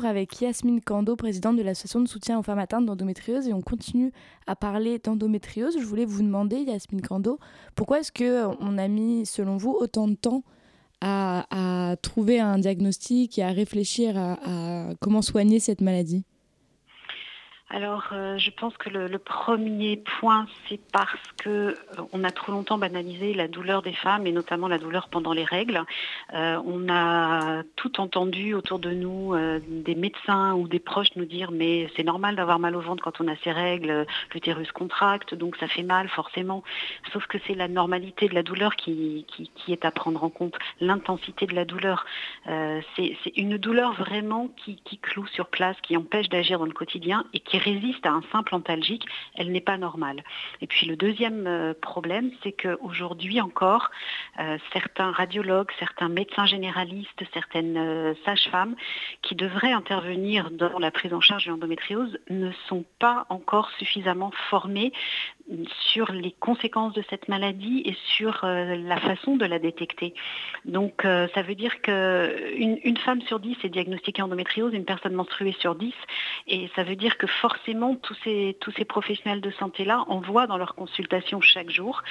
Avec Yasmine Kando, présidente de l'association de soutien aux femmes atteintes d'endométriose, et on continue à parler d'endométriose. Je voulais vous demander, Yasmine Kando, pourquoi est-ce que on a mis, selon vous, autant de temps à, trouver un diagnostic et à réfléchir à comment soigner cette maladie? Alors, euh, je pense que le, premier point, c'est parce que euh, on a trop longtemps banalisé la douleur des femmes et notamment la douleur pendant les règles. Euh, on a tout entendu autour de nous des médecins ou des proches nous dire mais c'est normal d'avoir mal au ventre quand on a ses règles, l'utérus contracte, donc ça fait mal forcément. Sauf que c'est la normalité de la douleur qui, est à prendre en compte, l'intensité de la douleur. c'est une douleur vraiment qui, qui cloue sur place, qui empêche d'agir dans le quotidien et qui résiste à un simple antalgique, elle n'est pas normale. Et puis le deuxième euh, problème, c'est qu'aujourd'hui encore, euh, certains radiologues, certains médecins généralistes, certaines euh, sages-femmes qui devraient intervenir dans la prise en charge de l'endométriose ne sont pas encore suffisamment formés sur les conséquences de cette maladie et sur la façon de la détecter. Donc ça veut dire qu'une une femme sur dix est diagnostiquée endométriose, une personne menstruée sur dix, et ça veut dire que forcément tous ces, tous ces professionnels de santé-là en voient dans leur consultation chaque jour,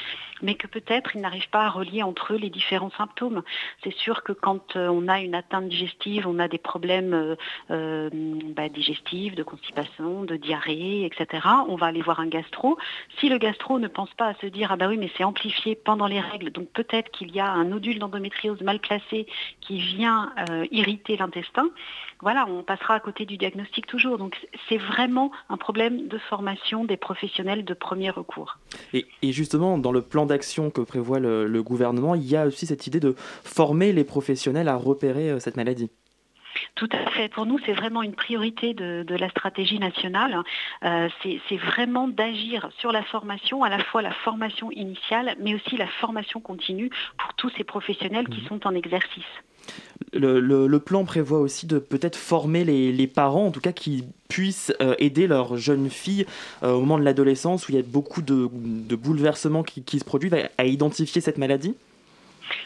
mais que peut-être ils n'arrivent pas à relier entre eux les différents symptômes. C'est sûr que quand on a une atteinte digestive, on a des problèmes bah, digestifs, de constipation, de diarrhée, etc. On va aller voir un gastro. Le gastro ne pense pas à se dire ah bah oui mais c'est amplifié pendant les règles, donc peut-être qu'il y a un nodule d'endométriose mal placé qui vient euh, irriter l'intestin, voilà, on passera à côté du diagnostic toujours. Donc c'est vraiment un problème de formation des professionnels de premier recours. Et, justement, dans le plan d'action que prévoit le gouvernement, il y a aussi cette idée de former les professionnels à repérer euh, cette maladie. Tout à fait. Pour nous, c'est vraiment une priorité de, la stratégie nationale. Euh, c'est vraiment d'agir sur la formation, à la fois la formation initiale, mais aussi la formation continue pour tous ces professionnels qui mhm. sont en exercice. Le, plan prévoit aussi de peut-être former les, parents, en tout cas qui puissent euh, aider leurs jeunes filles euh, au moment de l'adolescence où il y a beaucoup de, bouleversements qui, qui se produisent à identifier cette maladie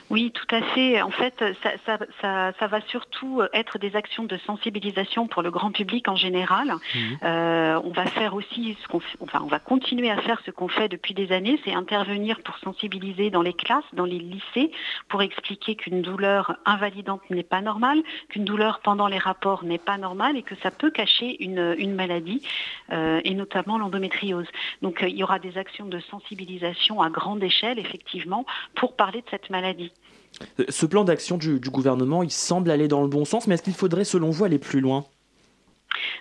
oui, tout à fait. En fait, ça, va surtout être des actions de sensibilisation pour le grand public en général. Mhm. Euh, on va faire aussi ce qu'on, enfin, on va continuer à faire ce qu'on fait depuis des années, c'est intervenir pour sensibiliser dans les classes, dans les lycées, pour expliquer qu'une douleur invalidante n'est pas normale, qu'une douleur pendant les rapports n'est pas normale et que ça peut cacher une, maladie, euh, et notamment l'endométriose. Donc, euh, il y aura des actions de sensibilisation à grande échelle, effectivement, pour parler de cette maladie ce plan d'action du, du, gouvernement, il semble aller dans le bon sens, mais est-ce qu'il faudrait, selon vous, aller plus loin?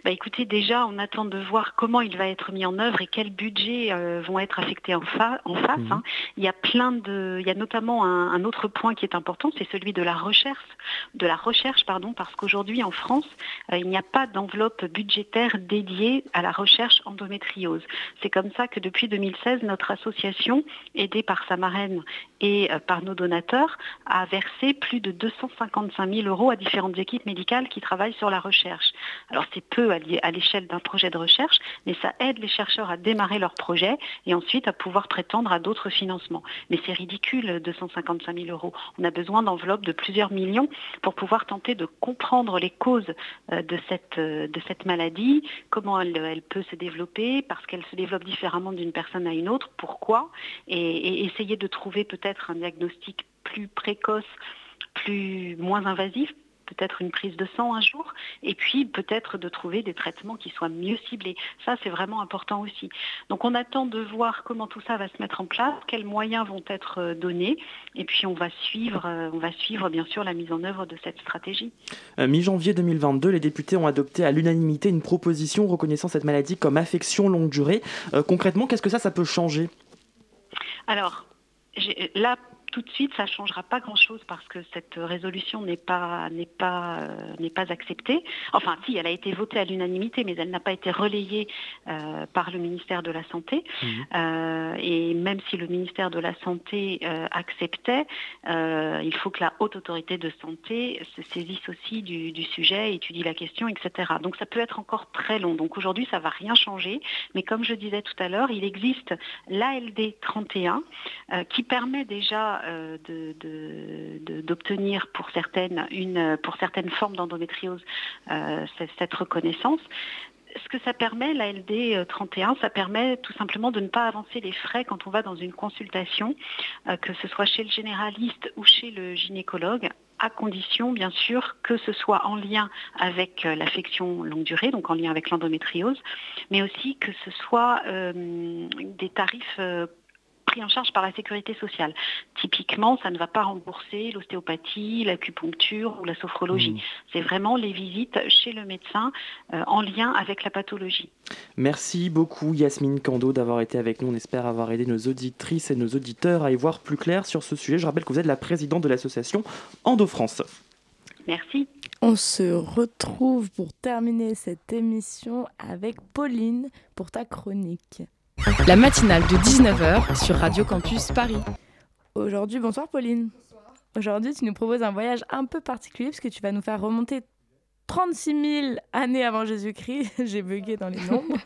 Bah, écoutez, déjà, on attend de voir comment il va être mis en œuvre et quels budgets euh, vont être affectés en, face. Mhm. Hein. Il y a plein de, il y a notamment un, autre point qui est important, c'est celui de la recherche, de la recherche, pardon, parce qu'aujourd'hui en France, euh, il n'y a pas d'enveloppe budgétaire dédiée à la recherche endométriose. C'est comme ça que depuis 2016, notre association, aidée par sa marraine et euh, par nos donateurs, a versé plus de 255 000 euros à différentes équipes médicales qui travaillent sur la recherche. Alors c'est peu à l'échelle d'un projet de recherche, mais ça aide les chercheurs à démarrer leur projet et ensuite à pouvoir prétendre à d'autres financements. Mais c'est ridicule, 255 000 euros. On a besoin d'enveloppes de plusieurs millions pour pouvoir tenter de comprendre les causes euh, de cette, euh, de cette maladie, comment elle, elle peut se développer, parce qu'elle se développe différemment d'une personne à une autre, pourquoi, et, et essayer de trouver peut-être un diagnostic plus précoce, plus moins invasif peut-être une prise de sang un jour, et puis peut-être de trouver des traitements qui soient mieux ciblés. Ça, c'est vraiment important aussi. Donc on attend de voir comment tout ça va se mettre en place, quels moyens vont être euh, donnés, et puis on va suivre, euh, on va suivre bien sûr la mise en œuvre de cette stratégie. Euh, mi-janvier 2022, les députés ont adopté à l'unanimité une proposition reconnaissant cette maladie comme affection longue durée. concrètement, qu'est-ce que ça, ça peut changer? Alors, là, tout de suite, ça ne changera pas grand-chose parce que cette résolution n'est pas, n'est pas, euh, n'est pas acceptée. Enfin, si, elle a été votée à l'unanimité, mais elle n'a pas été relayée euh, par le ministère de la Santé. Mhm. Euh, et même si le ministère de la Santé acceptait, il faut que la haute autorité de santé se saisisse aussi du, du, sujet, étudie la question, etc. Donc ça peut être encore très long. Donc aujourd'hui, ça ne va rien changer. Mais comme je disais tout à l'heure, il existe l'ALD 31 qui permet déjà euh, d'obtenir pour certaines, pour certaines formes d'endométriose euh, cette reconnaissance. Ce que ça permet, la LD 31, ça permet tout simplement de ne pas avancer les frais quand on va dans une consultation, euh, que ce soit chez le généraliste ou chez le gynécologue, à condition bien sûr que ce soit en lien avec l'affection longue durée, donc en lien avec l'endométriose, mais aussi que ce soit des tarifs pris en charge par la sécurité sociale. Typiquement, ça ne va pas rembourser l'ostéopathie, l'acupuncture ou la sophrologie. Mmh. C'est vraiment les visites chez le médecin euh, en lien avec la pathologie. Merci beaucoup Yasmine Kando d'avoir été avec nous. On espère avoir aidé nos auditrices et nos auditeurs à y voir plus clair sur ce sujet. Je rappelle que vous êtes la présidente de l'association Endo-France. Merci. On se retrouve pour terminer cette émission avec Pauline pour ta chronique. La matinale de 19h sur Radio Campus Paris. Aujourd'hui, bonsoir Pauline. Aujourd'hui, tu nous proposes un voyage un peu particulier parce que tu vas nous faire remonter 36 000 années avant Jésus-Christ, j'ai bugué dans les nombres,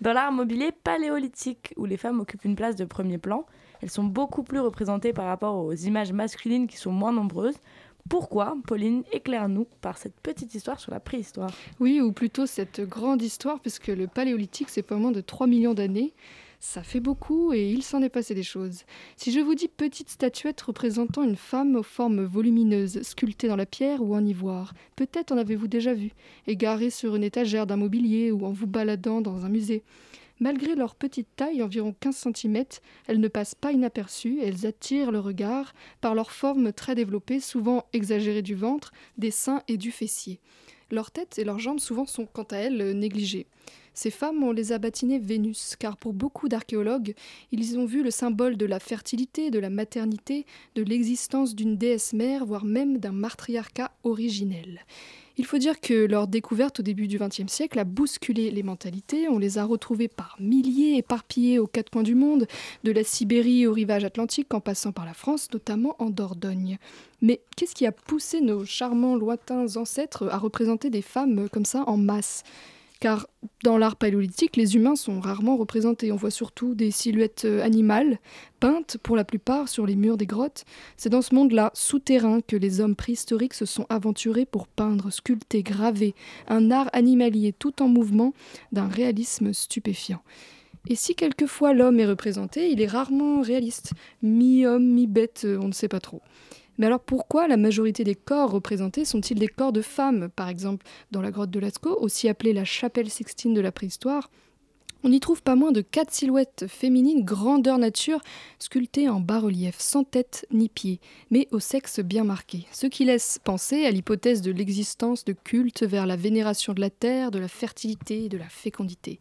dans l'art mobilier paléolithique, où les femmes occupent une place de premier plan. Elles sont beaucoup plus représentées par rapport aux images masculines qui sont moins nombreuses. Pourquoi, Pauline, éclaire-nous par cette petite histoire sur la préhistoire? Oui, ou plutôt cette grande histoire, puisque le paléolithique, c'est pas moins de 3 millions d'années. Ça fait beaucoup et il s'en est passé des choses. Si je vous dis petite statuette représentant une femme aux formes volumineuses, sculptée dans la pierre ou en ivoire, peut-être en avez-vous déjà vu, égarée sur une étagère d'un mobilier ou en vous baladant dans un musée. Malgré leur petite taille, environ 15 cm, elles ne passent pas inaperçues elles attirent le regard par leur forme très développée, souvent exagérée du ventre, des seins et du fessier. Leurs têtes et leurs jambes souvent sont quant à elles négligées. Ces femmes, on les a Vénus, car pour beaucoup d'archéologues, ils ont vu le symbole de la fertilité, de la maternité, de l'existence d'une déesse mère, voire même d'un matriarcat originel. Il faut dire que leur découverte au début du XXe siècle a bousculé les mentalités. On les a retrouvées par milliers, éparpillées aux quatre coins du monde, de la Sibérie au rivage atlantique, en passant par la France, notamment en Dordogne. Mais qu'est-ce qui a poussé nos charmants lointains ancêtres à représenter des femmes comme ça en masse? Car dans l'art paléolithique, les humains sont rarement représentés. On voit surtout des silhouettes euh, animales, peintes pour la plupart sur les murs des grottes. C'est dans ce monde-là, souterrain, que les hommes préhistoriques se sont aventurés pour peindre, sculpter, graver un art animalier tout en mouvement d'un réalisme stupéfiant. Et si quelquefois l'homme est représenté, il est rarement réaliste. Mi-homme, mi-bête, euh, on ne sait pas trop. Mais alors pourquoi la majorité des corps représentés sont-ils des corps de femmes Par exemple, dans la grotte de Lascaux, aussi appelée la chapelle sixtine de la préhistoire, on y trouve pas moins de quatre silhouettes féminines grandeur nature, sculptées en bas-relief, sans tête ni pied, mais au sexe bien marqué, ce qui laisse penser à l'hypothèse de l'existence de cultes vers la vénération de la terre, de la fertilité et de la fécondité.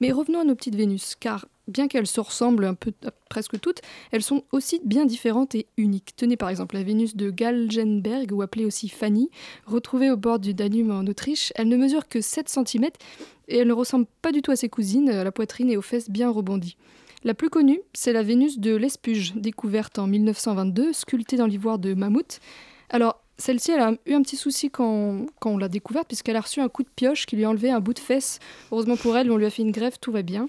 Mais revenons à nos petites Vénus, car bien qu'elles se ressemblent un peu presque toutes, elles sont aussi bien différentes et uniques. Tenez par exemple la Vénus de Galgenberg, ou appelée aussi Fanny, retrouvée au bord du Danube en Autriche. Elle ne mesure que 7 cm et elle ne ressemble pas du tout à ses cousines, à la poitrine et aux fesses bien rebondies. La plus connue, c'est la Vénus de l'Espuge, découverte en 1922, sculptée dans l'ivoire de mammouth. Alors, celle-ci, elle a eu un petit souci quand, on l'a découverte, puisqu'elle a reçu un coup de pioche qui lui a enlevé un bout de fesse. Heureusement pour elle, on lui a fait une greffe, tout va bien.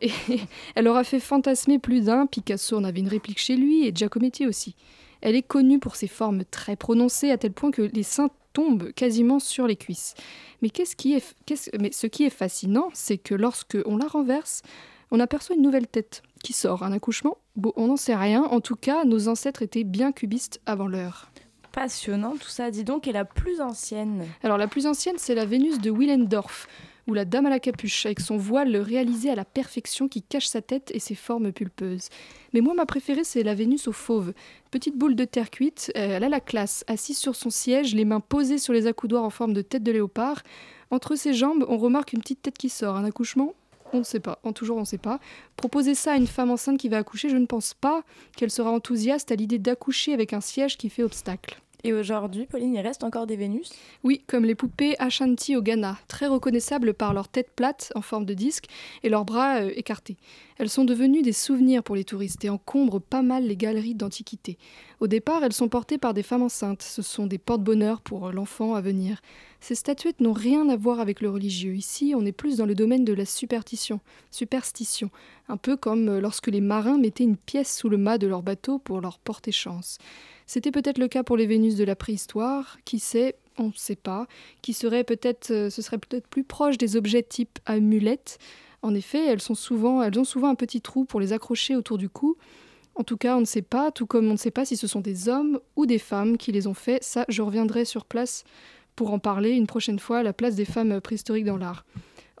Et elle aura fait fantasmer plus d'un. Picasso en avait une réplique chez lui et Giacometti aussi. Elle est connue pour ses formes très prononcées, à tel point que les seins tombent quasiment sur les cuisses. Mais, qu'est-ce qui est, mais ce qui est fascinant, c'est que lorsque on la renverse, on aperçoit une nouvelle tête qui sort. Un accouchement Bon, on n'en sait rien. En tout cas, nos ancêtres étaient bien cubistes avant l'heure. Passionnant tout ça, dis donc, et la plus ancienne? Alors la plus ancienne, c'est la Vénus de Willendorf, ou la Dame à la capuche, avec son voile réalisé à la perfection qui cache sa tête et ses formes pulpeuses. Mais moi, ma préférée, c'est la Vénus au fauve. Petite boule de terre cuite, euh, elle a la classe, assise sur son siège, les mains posées sur les accoudoirs en forme de tête de léopard. Entre ses jambes, on remarque une petite tête qui sort. Un accouchement? On ne sait pas, en toujours on ne sait pas. Proposer ça à une femme enceinte qui va accoucher, je ne pense pas qu'elle sera enthousiaste à l'idée d'accoucher avec un siège qui fait obstacle. Et aujourd'hui, Pauline, il reste encore des Vénus? Oui, comme les poupées Ashanti au Ghana, très reconnaissables par leur tête plate en forme de disque et leurs bras euh, écartés. Elles sont devenues des souvenirs pour les touristes et encombrent pas mal les galeries d'antiquité. Au départ, elles sont portées par des femmes enceintes. Ce sont des porte-bonheur pour l'enfant à venir. Ces statuettes n'ont rien à voir avec le religieux. Ici, on est plus dans le domaine de la superstition, superstition, un peu comme euh, lorsque les marins mettaient une pièce sous le mât de leur bateau pour leur porter chance. C'était peut-être le cas pour les Vénus de la préhistoire, qui sait, on ne sait pas, qui serait peut-être, euh, ce serait peut-être plus proche des objets type amulettes. En effet, elles, sont souvent, elles ont souvent un petit trou pour les accrocher autour du cou. En tout cas, on ne sait pas, tout comme on ne sait pas si ce sont des hommes ou des femmes qui les ont fait. Ça, je reviendrai sur place pour en parler une prochaine fois, la place des femmes préhistoriques dans l'art.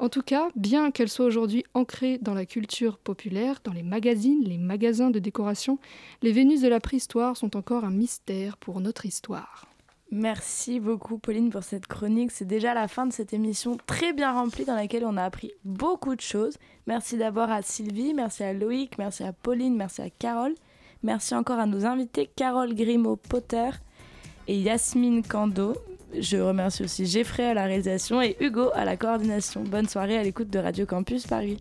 En tout cas, bien qu'elles soient aujourd'hui ancrées dans la culture populaire, dans les magazines, les magasins de décoration, les Vénus de la préhistoire sont encore un mystère pour notre histoire. Merci beaucoup Pauline pour cette chronique. C'est déjà la fin de cette émission très bien remplie dans laquelle on a appris beaucoup de choses. Merci d'abord à Sylvie, merci à Loïc, merci à Pauline, merci à Carole. Merci encore à nos invités Carole Grimaud-Potter et Yasmine Kando. Je remercie aussi Jeffrey à la réalisation et Hugo à la coordination. Bonne soirée à l'écoute de Radio Campus Paris.